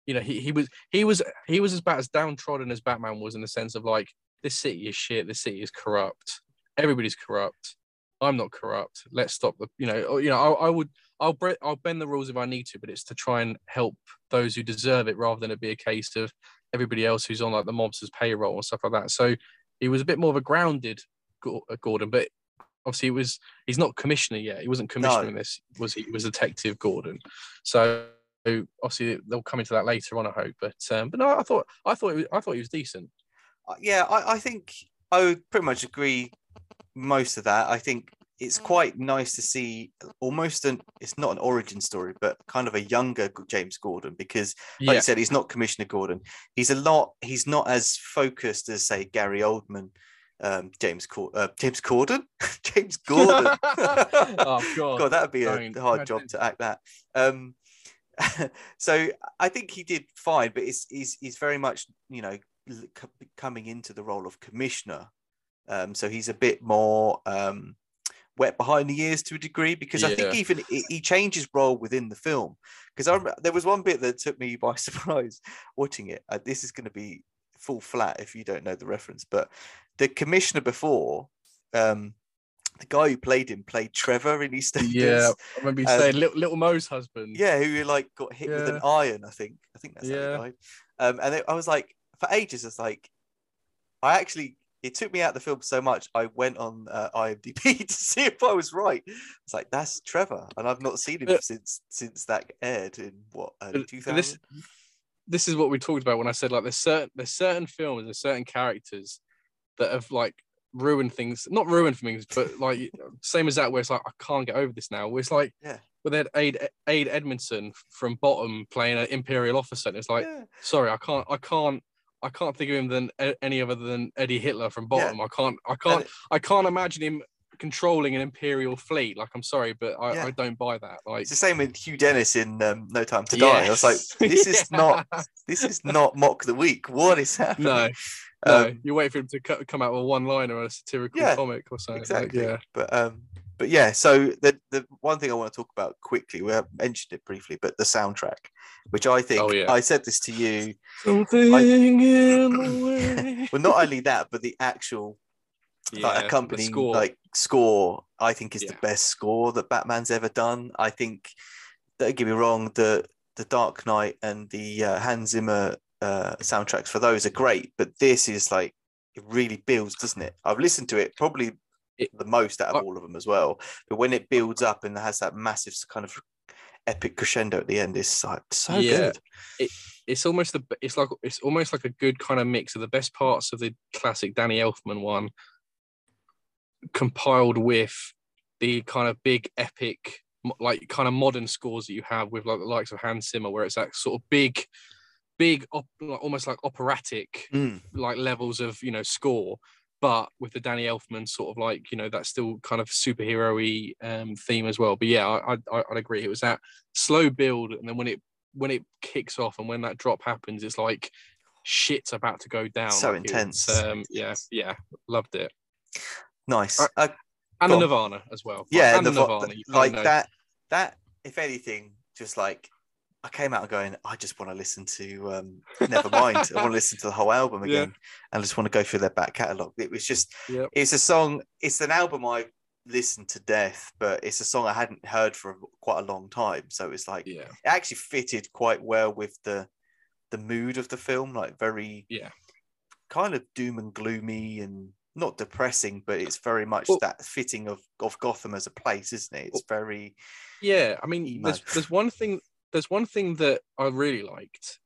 you know, he, he was he was he was as bad as downtrodden as Batman was in the sense of like this city is shit, this city is corrupt, everybody's corrupt. I'm not corrupt. Let's stop the you know, or, you know, I, I would I'll bre- I'll bend the rules if I need to, but it's to try and help those who deserve it rather than it be a case of everybody else who's on like the mobster's payroll and stuff like that. So he was a bit more of a grounded uh, Gordon, but obviously it was he's not commissioner yet. He wasn't commissioner No. this. Was he? He was detective Gordon. So obviously they'll come into that later on. I hope, but um, but no, I thought I thought it was, I thought he was decent. Uh, Yeah, I, I think I would pretty much agree most of that. I think it's quite nice to see almost an it's not an origin story, but kind of a younger James Gordon because like Yeah, you said, he's not Commissioner Gordon. He's a lot. He's not as focused as say Gary Oldman, um, James Cor- uh, James Corden, James Gordon. oh god. God, that would be a Don't. hard job to act that. Um, so I think he did fine, but it's he's, he's very much you know l- coming into the role of commissioner. Um, so he's a bit more um, wet behind the ears to a degree because I think even he, his role within the film. Because I remember, there was one bit that took me by surprise watching it. Uh, this is going to be full flat if you don't know the reference, but the commissioner before, um, the guy who played him played Trevor in EastEnders. Yeah, I remember you Um, saying little, little Mo's husband. Yeah, who like got hit with an iron, I think. I think that's how Yeah. he died. Um, and it- I was like, for ages, it's like, I actually, it took me out of the film so much. I went on uh, IMDb to see if I was right. It's like that's Trevor, and I've not seen him Uh, since since that aired in what early But- two but this, thousand. this is what we talked about when I said like there's certain there's certain films, there's certain characters that have like ruined things, not ruined things, but like same as that where it's like I can't get over this now. Where it's like Yeah. where they had Ade Ade Edmondson from Bottom playing an Imperial officer. And it's like yeah. sorry, I can't I can't I can't think of him than any other than Eddie Hitler from Bottom. I can't I can't I can't imagine him controlling an Imperial fleet. Like I'm sorry, but I, Yeah. I don't buy that. Like It's the same with Hugh Dennis in um, No Time to Die. I was like, Yes. this is not this is not mock the week. What is happening? No, no, Um, you wait for him to co- come out with one line or a satirical Yeah, comic or something. like, exactly. yeah, But um, but yeah. So the the one thing I want to talk about quickly, we have mentioned it briefly, but the soundtrack, which I think Oh, yeah. I said this to you. something in the way. Well, not only that, but the actual yeah, like accompanying score. like score, I think is the best score that Batman's ever done. I think. Don't get me wrong. The the Dark Knight and the uh, Hans Zimmer uh, soundtracks for those are great, but this is like it really builds, doesn't it? I've listened to it probably It- the most out of all of them as well. But when it builds up and has that massive kind of epic crescendo at the end, it's like so Yeah. good. it's almost the it's like it's almost like a good kind of mix of the best parts of the classic Danny Elfman one compiled with the kind of big epic like kind of modern scores that you have with like the likes of Hans Zimmer where it's that sort of big big op, almost like operatic Mm. like levels of you know score but with the Danny Elfman sort of like you know that still kind of superhero-y um, theme as well but yeah I, I I'd agree it was that slow build and then when it when it kicks off and when that drop happens it's like shit's about to go down So Like, intense. um yeah yeah loved it Nice. Uh, Uh, and the. Nirvana as well Like, yeah, and the, Nirvana like know. that. That, if anything, just like I came out going, I just want to listen to um, Nevermind. I want to listen to the whole album Yeah. again, and I just want to go through their back catalogue. It was just, Yep. it's a song. It's an album I listened to death, but it's a song I hadn't heard for quite a long time. So it's like yeah it actually fitted quite well with the the mood of the film, like very Yeah. kind of doom and gloomy and not depressing, but it's very much Well- that fitting of of Gotham as a place, isn't it? It's very Yeah, I mean, emo. there's there's one thing there's one thing that I really liked,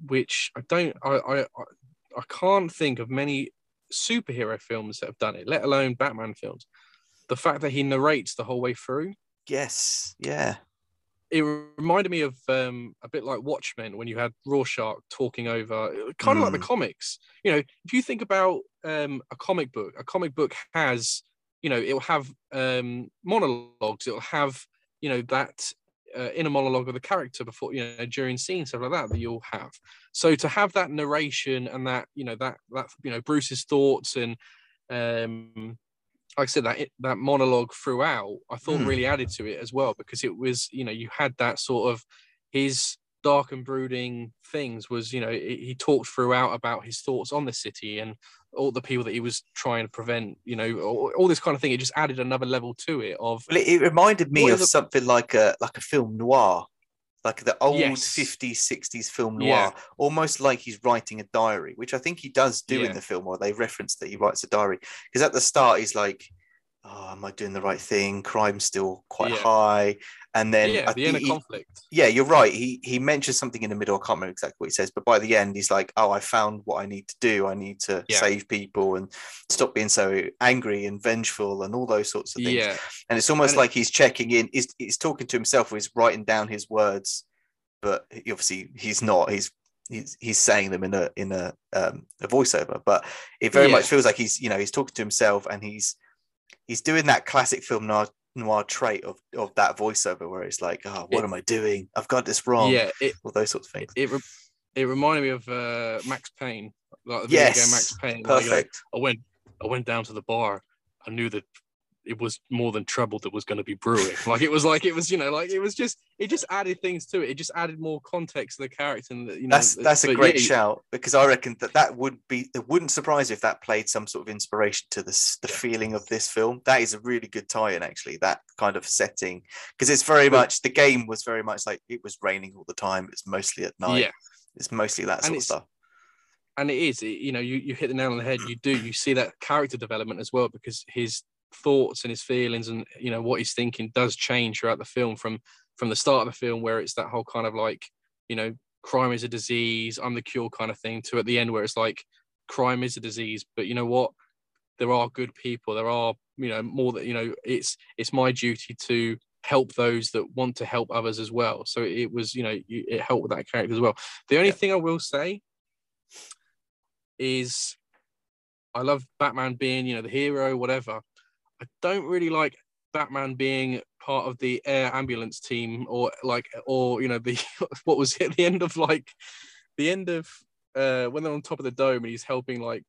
which I don't I I I- can't think of many superhero films that have done it, let alone Batman films. The fact that he narrates the whole way through, yes, yeah, it reminded me of um, a bit like Watchmen when you had Rorschach talking over, kind of like the Mm. comics. You know, if you think about um, a comic book, a comic book has, you know, it'll have um, monologues, it'll have, you know, that uh, inner monologue of the character before, you know, during scenes, stuff like that, that you'll have. So to have that narration and that, you know, that that you know Bruce's thoughts and um like I said, that that monologue throughout, I thought Mm. really added to it as well because it was, you know, you had that sort of his dark and brooding things was, you know, he he talked throughout about his thoughts on the city and all the people that he was trying to prevent, you know, all, all this kind of thing. It just added another level to it of well, it, it reminded me of a- something like a like a film noir, like the old Yes. fifties, sixties film noir, Yeah. almost like he's writing a diary, which I think he does do in the film, or they reference that he writes a diary. Because at the start he's like, "Oh, am I doing the right thing? Crime's still quite Yeah. high," and then yeah, I the inner he- conflict. yeah, you're right. He he mentions something in the middle. I can't remember exactly what he says, but by the end, he's like, "Oh, I found what I need to do. I need to Yeah. save people and stop being so angry and vengeful and all those sorts of things." Yeah, And it's almost And it- like he's checking in. He's he's talking to himself. Or he's writing down his words, but he- obviously he's not. He's he's he's saying them in a in a um, a voiceover. But it very Yeah. much feels like he's you know he's talking to himself and he's he's doing that classic film noir noir trait of of that voiceover where it's like, "Oh, what It- am I doing? I've got this wrong." yeah. It all those sorts of things. it re- it reminded me of uh, Max Payne. like the video Yes, game Max Payne. like, Perfect. I went I went down to the bar. I knew that it was more than trouble that was going to be brewing. Like it was like it was, you know, like it was just it just added things to it. It just added more context to the character and the, you know That's that's a great yeah, shout because I reckon that that would be it wouldn't surprise if that played some sort of inspiration to this the feeling of this film. That is a really good tie-in actually. That kind of setting because it's very much the game was very much like it was raining all the time. It's mostly at night. Yeah. It's mostly that sort of stuff. and it is it- you know you, you hit the nail on the head you do you see that character development as well because his thoughts and his feelings and you know what he's thinking does change throughout the film from from the start of the film where it's that whole kind of like you know crime is a disease i'm the cure kind of thing to at the end where it's like crime is a disease but you know what there are good people there are you know more that you know it's it's my duty to help those that want to help others as well so it was you know it helped with that character as well the only Yeah. thing i will say is I love Batman being, you know, the hero, whatever. I don't really like Batman being part of the air ambulance team or like or you know the what was it at the end of like the end of uh when they're on top of the dome and he's helping like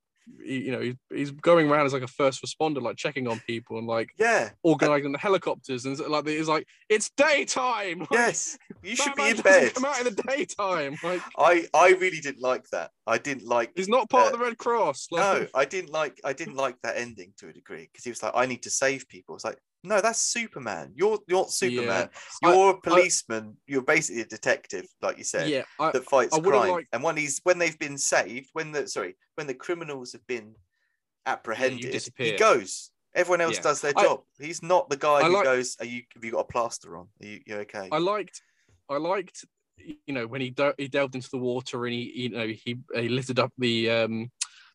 you know he's, he's going around as like a first responder like checking on people and like Yeah. organizing the helicopters and like it's like it's daytime like, Yes. You should be in bed. come out in the daytime like I I really didn't like that. I didn't like he's not part Uh, of the red cross like, no, I didn't like I didn't like that ending to a degree because he was like, I need to save people. It's like, no, that's Superman. You're not Superman. I- You're a policeman. You're basically a detective, like you said, yeah I, that fights I crime. liked- And when he's when they've been saved, when the sorry, when the criminals have been apprehended, he goes. Everyone else Yeah. does their I- job. He's not the guy I who like- goes, "Are you? Have you got a plaster on? Are you, you okay?" I liked, I liked, you know, when he de- he delved into the water and he, you know, he he lifted up the um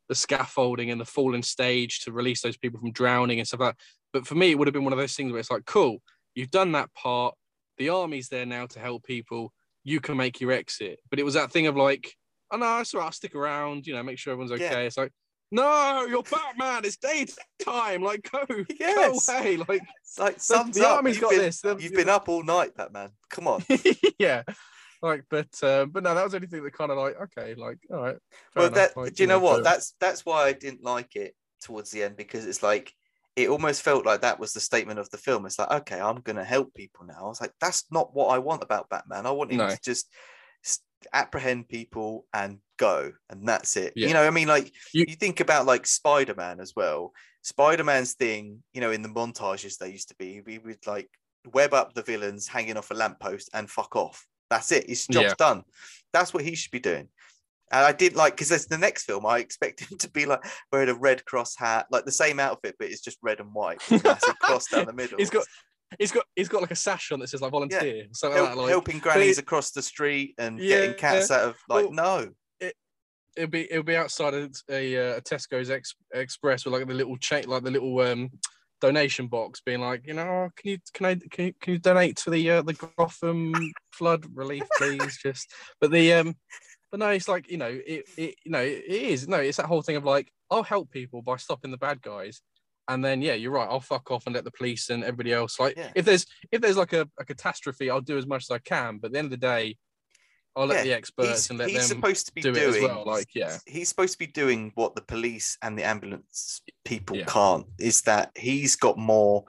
the scaffolding and the fallen stage to release those people from drowning and stuff like that. But for me, it would have been one of those things where it's like, cool, you've done that part. The army's there now to help people. You can make your exit. But it was that thing of like, oh no, it's all right, I'll stick around. You know, make sure everyone's okay. Yeah. It's like. No, you're Batman. It's daytime. Like, go, Yes. go away. Like, It's like the, the up. army's You've got been, this. You've been up all night, Batman. Come on. yeah like but uh, but no that was anything that kind of like okay like all right well that like, do you know what? that's that's why i didn't like it towards the end because it's like it almost felt like that was the statement of the film. It's like okay i'm gonna help people now. I was like that's not what i want about batman. I want him No. to just apprehend people and go and that's it. Yeah. you know i mean like You- you think about like spider-man as well. Spider-man's thing you know in the montages they used to be we would like web up the villains hanging off a lamppost and fuck off that's it his job's Yeah. done that's what he should be doing and I did like because there's the next film. I expect him to be like wearing a red cross hat, like the same outfit, but it's just red and white, a massive cross down the middle. he's got he's got he's got like a sash on that says like volunteer something Help- like that like helping grannies it- across the street and getting Yeah, cats out of like Well, no. it'll be it'll be outside of a, uh, a Tesco's ex- express with like the little chain like the little um donation box being like you know "Oh, can you can I can you, can you donate to the uh, the Gotham flood relief please? Just but the um but no it's like you know it, it you know it is no it's that whole thing of like I'll help people by stopping the bad guys. And then yeah you're right I'll fuck off and let the police and everybody else like Yeah. if there's if there's like a, a catastrophe I'll do as much as I can. But at the end of the day I'll let Yeah, the experts He's, and let he's them supposed to be do it doing as well, like, yeah. he's supposed to be doing what the police and the ambulance people Yeah. can't. Is that he's got more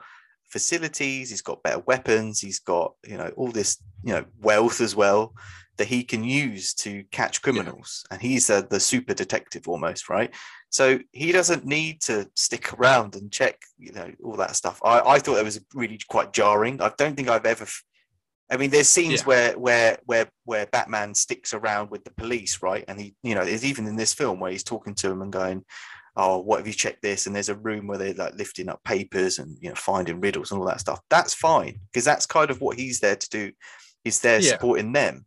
facilities, he's got better weapons, he's got you know all this you know wealth as well that he can use to catch criminals, and he's uh, the super detective almost, right? So he doesn't need to stick around and check, you know, all that stuff. I, I thought it was really quite jarring. I don't think I've ever. f- I mean, there's scenes Yeah. where where where where Batman sticks around with the police, right? And he, you know, there's even in this film where he's talking to them and going, "Oh, what have you checked this?" And there's a room where they're like lifting up papers and you know finding riddles and all that stuff. That's fine because that's kind of what he's there to do. He's there Yeah. supporting them.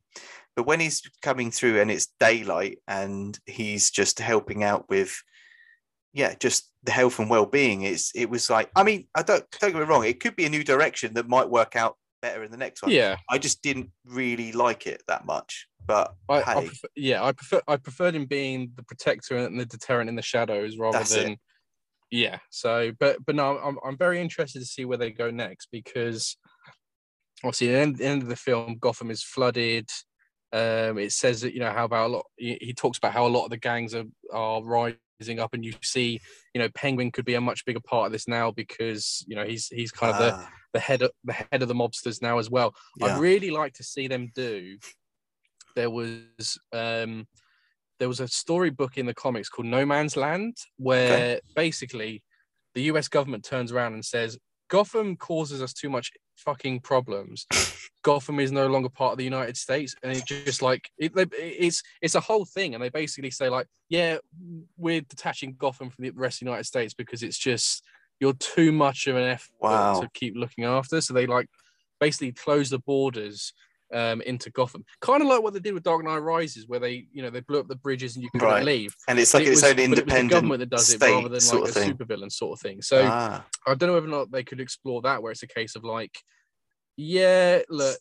But when he's coming through and it's daylight and he's just helping out with, yeah, just the health and well-being, it's it was like, I mean, I don't don't get me wrong, it could be a new direction that might work out better in the next one. yeah I just didn't really like it that much. But I, I prefer, yeah, I prefer I preferred him being the protector and the deterrent in the shadows rather That's it. than yeah. So, but but no, I'm I'm very interested to see where they go next because obviously at the end, the end of the film, Gotham is flooded. Um, it says that you know how about a lot. He, he talks about how a lot of the gangs are are rising up, and you see, you know, Penguin could be a much bigger part of this now because you know he's he's kind of the Ah, the head of the head of the mobsters now as well. yeah. I'd really like to see them do. There was um, there was a storybook in the comics called No Man's Land, where basically the U.S. government turns around and says Gotham causes us too much fucking problems. Gotham is no longer part of the United States, and it just like it, it's it's a whole thing, and they basically say like, yeah, we're detaching Gotham from the rest of the United States because it's just you're too much of an effort Wow. to keep looking after. So they like basically close the borders um, into Gotham, kind of like what they did with Dark Knight Rises, where they you know they blew up the bridges and you couldn't Right. leave. and it's like It its was- own but it independent government that does it rather than like a thing. supervillain sort of thing. So ah, I don't know whether or not they could explore that, where it's a case of like, yeah, look,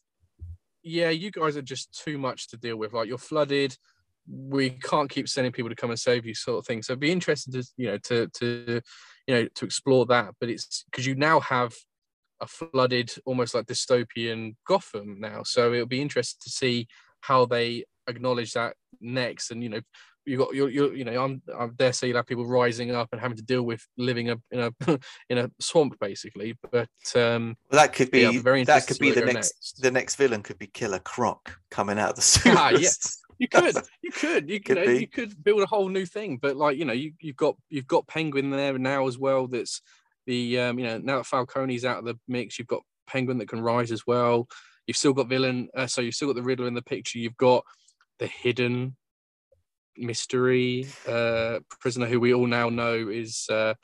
yeah, you guys are just too much to deal with. Like you're flooded. We can't keep sending people to come and save you, sort of thing. So it'd be interesting to you know to to you know to explore that. But it's because you now have a flooded, almost like dystopian Gotham now. So it'll be interesting to see how they acknowledge that next. And you know, you got you you you know, I'm I dare say you have people rising up and having to deal with living a, in a in a swamp basically. But um, well, that could be yeah, very that could be the next, next. the next villain could be Killer Croc coming out of the sewers. Ah, yeah. you could you could you, Could know you could build a whole new thing. But like you know, you you've got you've got Penguin there now as well. That's the um, you know now that Falcone's out of the mix, you've got Penguin that can rise as well. You've still got villain, uh, so you've still got the Riddler in the picture. You've got the hidden mystery uh, prisoner, who we all now know is uh,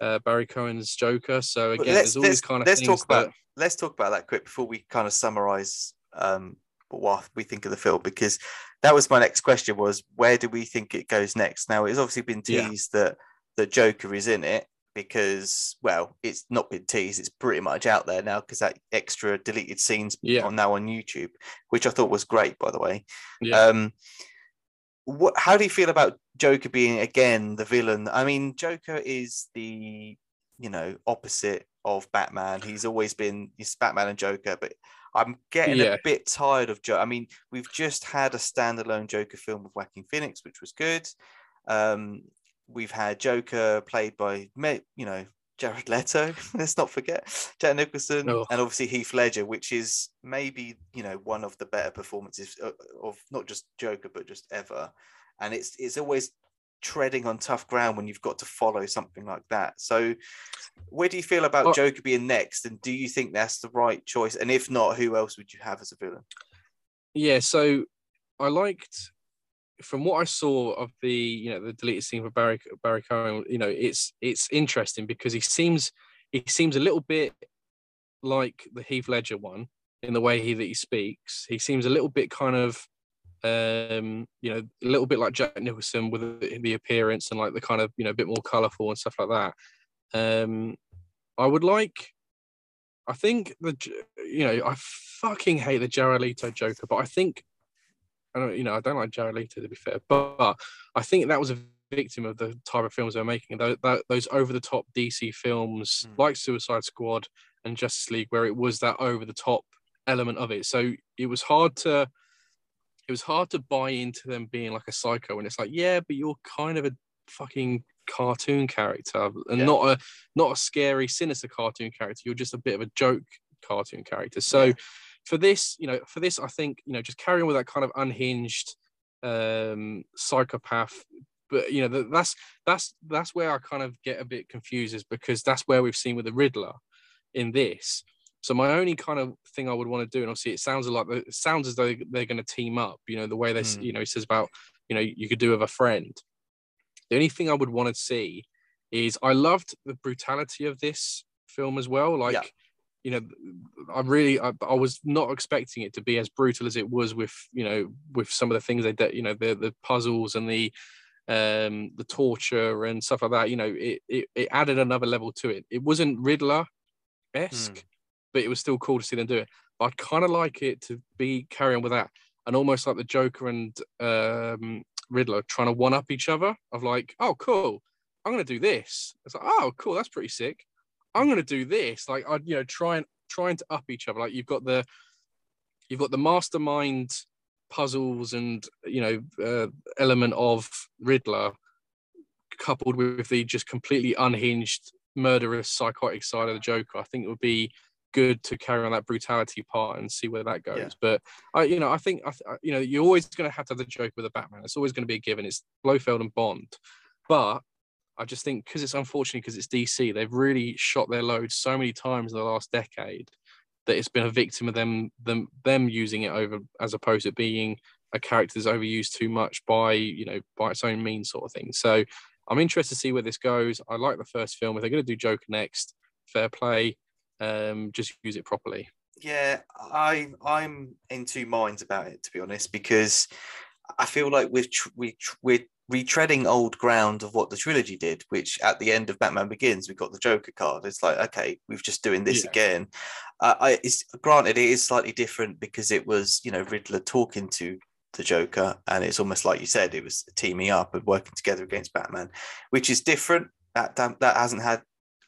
uh, Barry Keoghan's Joker. So again, let's- there's all these kind of let's things talk about- that Let's talk about that quick before we kind of summarize um, what we think of the film because that was my next question was where do we think it goes next? Now it's obviously been Yeah. teased that that Joker is in it because well it's not been teased it's pretty much out there now because that extra deleted scenes Yeah. on now on YouTube which I thought was great by the way. Yeah, um what how do you feel about Joker being again the villain? I mean Joker is the you know opposite of Batman. He's always been he's Batman and Joker but I'm getting Yeah. a bit tired of Joker I mean we've just had a standalone Joker film with Joaquin Phoenix which was good. Um we've had Joker played by you know Jared Leto let's not forget Jack Nicholson and obviously Heath Ledger which is maybe you know one of the better performances of, of not just Joker but just ever. And it's it's always treading on tough ground when you've got to follow something like that. So where do you feel about Well- Joker being next? And do you think that's the right choice? And if not who else would you have as a villain? Yeah. So I liked from what I saw of the you know the deleted scene for Barry Barry Keoghan. You know, it's it's interesting because he seems he seems a little bit like the Heath Ledger one in the way he that he speaks. He seems a little bit kind of um you know a little bit like Jack Nicholson with the, the appearance and like the kind of you know a bit more colorful and stuff like that. Um I would like I think the you know I fucking hate the Jared Leto Joker, but I think I don't you know I don't like Jared Leto to be fair, but, but I think that was a victim of the type of films they're making. Those, those over the top DC films Mm. like Suicide Squad and Justice League, where it was that over the top element of it. So it was hard to it was hard to buy into them being like a psycho, and it's like yeah, but you're kind of a fucking cartoon character and Yeah. not a not a scary sinister cartoon character you're just a bit of a joke cartoon character so Yeah. For this you know for this i think you know just carrying with that kind of unhinged um psychopath but you know th- that's that's that's where i kind of get a bit confused is because that's where we've seen with the riddler in this so my only kind of thing i would want to do and obviously it sounds like it sounds as though they're going to team up you know the way they Mm. you know he says about you know you could do with a friend the only thing i would want to see is i loved the brutality of this film as well like Yeah. You know i really I, I was not expecting it to be as brutal as it was with you know with some of the things they did you know the the puzzles and the um the torture and stuff like that you know it it, it added another level to it. It wasn't riddler esque but it was still cool to see them do it. But i'd kind of like it to be carry on with that and almost like the joker and um riddler trying to one up each other of like oh cool i'm gonna do this. It's like oh cool that's pretty sick i'm gonna do this like i'd you know try and trying to up each other like you've got the you've got the mastermind puzzles and you know uh, element of Riddler coupled with the just completely unhinged murderous psychotic side of the Joker, I think it would be good to carry on that brutality part and see where that goes. Yeah. But I, you know, I think, I, you know, you're always going to have to have the Joker with a Batman. It's always going to be a given. It's Blofeld and Bond, but I just think because it's unfortunately because it's DC, they've really shot their load so many times in the last decade that it's been a victim of them them them using it over as opposed to being a character that's overused too much by you know by its own means sort of thing. So I'm interested to see where this goes. I like the first film. If they're going to do Joker next, fair play. Um, just use it properly. Yeah, I I'm in two minds about it to be honest because I feel like we're we we're retreading old ground of what the trilogy did, which at the end of Batman Begins, we got the Joker card. It's like, okay, we're just doing this yeah. again. Uh, I, it's granted it is slightly different because it was, you know, Riddler talking to the Joker, and it's almost like you said, it was teaming up and working together against Batman, which is different. That that hasn't had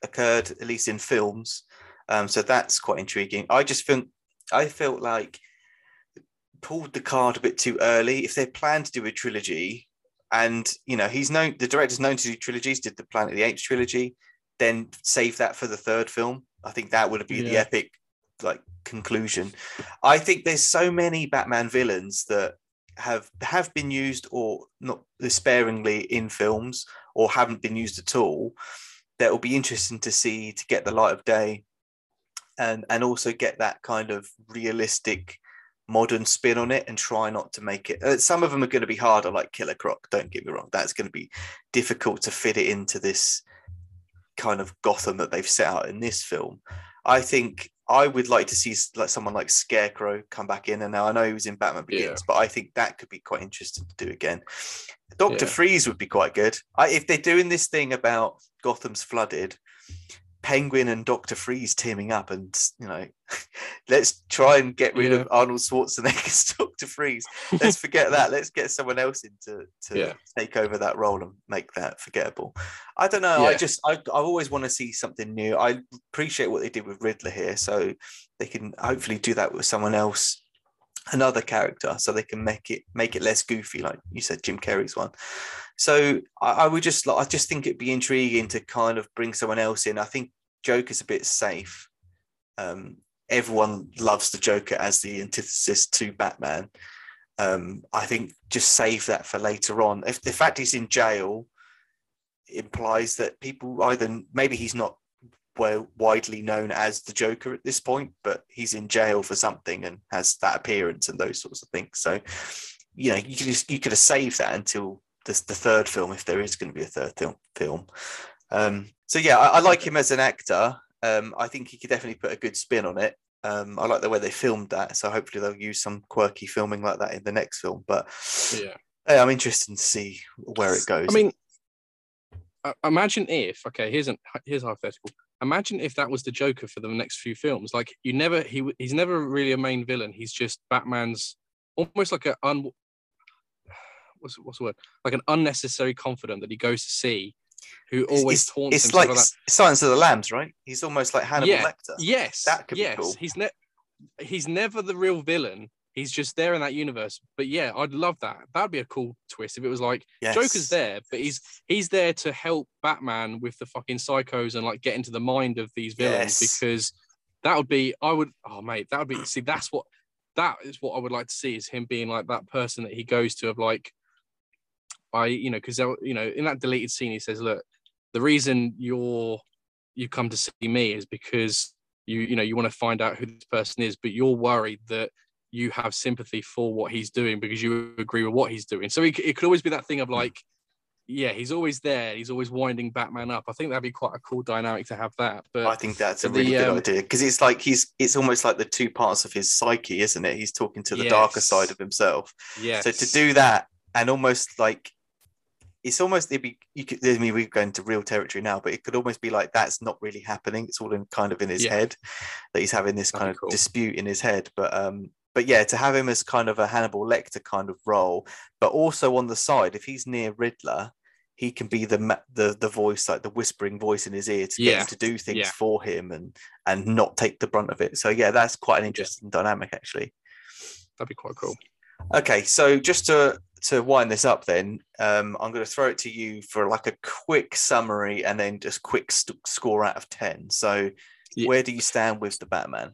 occurred at least in films, um, so that's quite intriguing. I just think I felt like pulled the card a bit too early. If they plan to do a trilogy, and you know he's known the director's known to do trilogies did the planet of the apes trilogy then save that for the third film i think that would be yeah. the epic like conclusion i think there's so many batman villains that have have been used or not sparingly in films or haven't been used at all that will be interesting to see to get the light of day and and also get that kind of realistic modern spin on it and try not to make it. Uh, some of them are going to be harder, like Killer Croc. Don't get me wrong; that's going to be difficult to fit it into this kind of Gotham that they've set out in this film. I think I would like to see like someone like Scarecrow come back in, and now I know he was in Batman Begins, yeah. but I think that could be quite interesting to do again. Doctor yeah. Freeze would be quite good. I, if they're doing this thing about Gotham's flooded, Penguin and Doctor Freeze teaming up, and you know, let's try and get rid yeah. of Arnold Schwarzenegger's Doctor Freeze. Let's forget that. Let's get someone else in to, to yeah. take over that role and make that forgettable. I don't know. Yeah. I just I, I always want to see something new. I appreciate what they did with Riddler here, so they can hopefully do that with someone else another character so they can make it make it less goofy like you said jim carrey's one. So I, I, would just like i just think it'd be intriguing to kind of bring someone else in. I think joker's a bit safe. Um, everyone loves the joker as the antithesis to batman. Um, i think just save that for later on. If the fact he's in jail implies that people either maybe he's not well widely known as the Joker at this point, but he's in jail for something and has that appearance and those sorts of things. So, you know, you could just, you could have saved that until the, the third film if there is going to be a third film. film. Um, so yeah, I, I, like him as an actor. Um, I think he could definitely put a good spin on it. Um, I like the way they filmed that, so hopefully they'll use some quirky filming like that in the next film. But yeah, I'm interested to see where it goes. I mean, imagine if okay, here's an here's hypothetical imagine if that was the Joker for the next few films. Like you never he he's never really a main villain. He's just Batman's almost like a un what's what's the word like an unnecessary confidant that he goes to see. Who always it's, taunts it's him. It's like Silence of the Lambs, right? He's almost like Hannibal yeah, Lecter. Yes, that could yes. be cool. He's ne- he's never the real villain. He's just there in that universe. But yeah, I'd love that. That'd be a cool twist if it was like yes. Joker's there, but he's he's there to help Batman with the fucking psychos and like get into the mind of these villains yes. because that would be I would oh mate, that would be see that's what that is what I would like to see is him being like that person that he goes to of like I you know because you know in that deleted scene he says look the reason you're you come to see me is because you you know you want to find out who this person is but you're worried that you have sympathy for what he's doing because you agree with what he's doing. So it, it could always be that thing of like, yeah, he's always there. He's always winding Batman up. I think that'd be quite a cool dynamic to have that. But I think that's a really the, good um, idea because it's like he's it's almost like the two parts of his psyche, isn't it? He's talking to the yes. darker side of himself. Yeah. So to do that and almost like it's almost it'd be you could I mean we're going to real territory now, but it could almost be like that's not really happening. It's all in kind of in his yeah. head that he's having this kind of cool. dispute in his head. But um but yeah, to have him as kind of a Hannibal Lecter kind of role, but also on the side, if he's near Riddler, he can be the the the voice, like the whispering voice in his ear, to yeah. get him to do things yeah. for him and and not take the brunt of it. So yeah, that's quite an interesting yeah. dynamic, actually. That'd be quite cool. Okay, so just to to wind this up, then um, I'm going to throw it to you for like a quick summary and then just quick st- score out of ten. So, where do you stand with the Batman?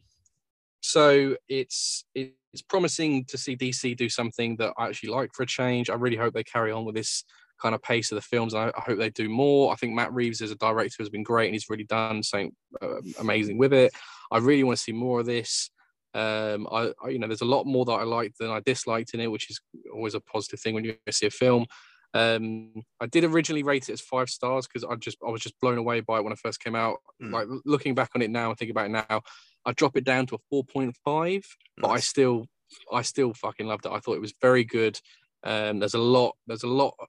So it's it's promising to see DC do something that I actually like for a change. I really hope they carry on with this kind of pace of the films. I, I hope they do more. I think Matt Reeves as a director has been great and he's really done something uh, amazing with it. I really want to see more of this. Um, I, I, you know, there's a lot more that I liked than I disliked in it, which is always a positive thing when you see a film. Um, I did originally rate it as five stars because I just I was just blown away by it when I first came out. Mm. Like looking back on it now and thinking about it now, I drop it down to a four point five, but I still I still fucking loved it. I thought it was very good. Um, there's a lot there's a lot of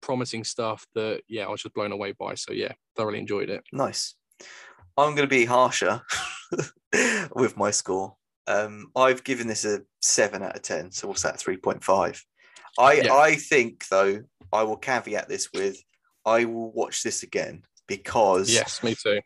promising stuff that yeah I was just blown away by. So yeah, thoroughly enjoyed it. Nice. I'm going to be harsher with my score. Um, I've given this a seven out of ten. So what's that? Three point five. I Yeah. I think though I will caveat this with I will watch this again because Yes, me too.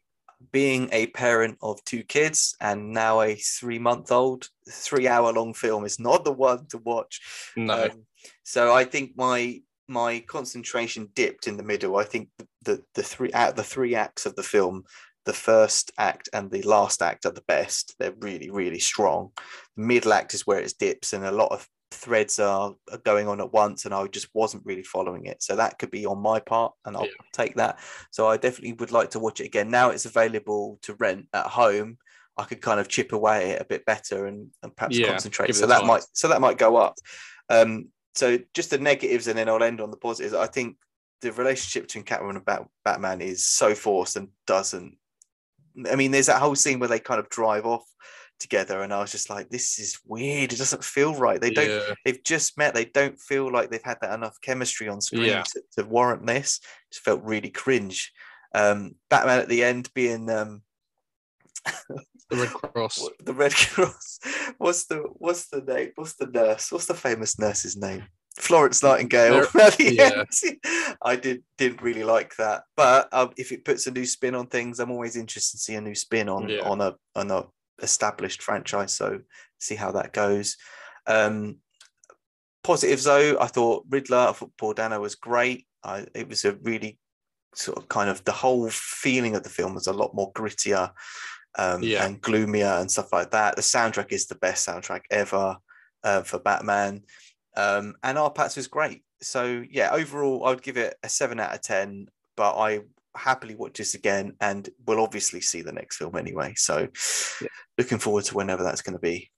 Being a parent of two kids and now a three month old, three hour long film is not the one to watch. No, Um, so I think my my concentration dipped in the middle. I think the the three out the three acts of the film, the first act and the last act are the best. They're really really strong. The middle act is where it dips, and a lot of threads are, are going on at once, and I just wasn't really following it. So that could be on my part, and I'll Yeah. take that. So I definitely would like to watch it again. Now it's available to rent at home. I could kind of chip away at it a bit better and, and perhaps Yeah, concentrate. So that chance. might so that might go up. Um, so just the negatives, and then I'll end on the positives. I think the relationship between Catwoman and Bat- Batman is so forced and doesn't. I mean, there's that whole scene where they kind of drive off together, and I was just like, "This is weird. It doesn't feel right." They don't. yeah, They've just met. They don't feel like they've had that enough chemistry on screen Yeah. to, to warrant this. it Just felt really cringe. Um, Batman at the end being um, the Red Cross. the Red Cross. What's the what's the name? What's the nurse? What's the famous nurse's name? Florence Nightingale. yeah. I did didn't really like that, but um, if it puts a new spin on things, I'm always interested to see a new spin on Yeah. on a on a established franchise. So see how that goes. Um, positives though, I thought Riddler, I thought Paul Dano was great. I, it was a really sort of kind of the whole feeling of the film was a lot more grittier um, Yeah. and gloomier and stuff like that. The soundtrack is the best soundtrack ever uh, for Batman, um, and our Pats was great. So yeah, overall, I would give it a seven out of ten. But I happily watch this again, and we'll obviously see the next film anyway. So Yeah. looking forward to whenever that's going to be.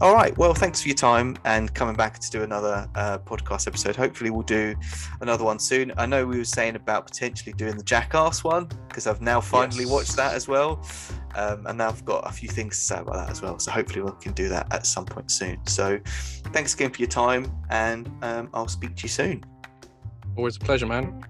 All right. Well, thanks for your time and coming back to do another uh, podcast episode. Hopefully, we'll do another one soon. I know we were saying about potentially doing the Jackass one because I've now finally Yes. watched that as well. Um, and now I've got a few things to say about that as well. So hopefully, we can do that at some point soon. So thanks again for your time, and um, I'll speak to you soon. Always a pleasure, man.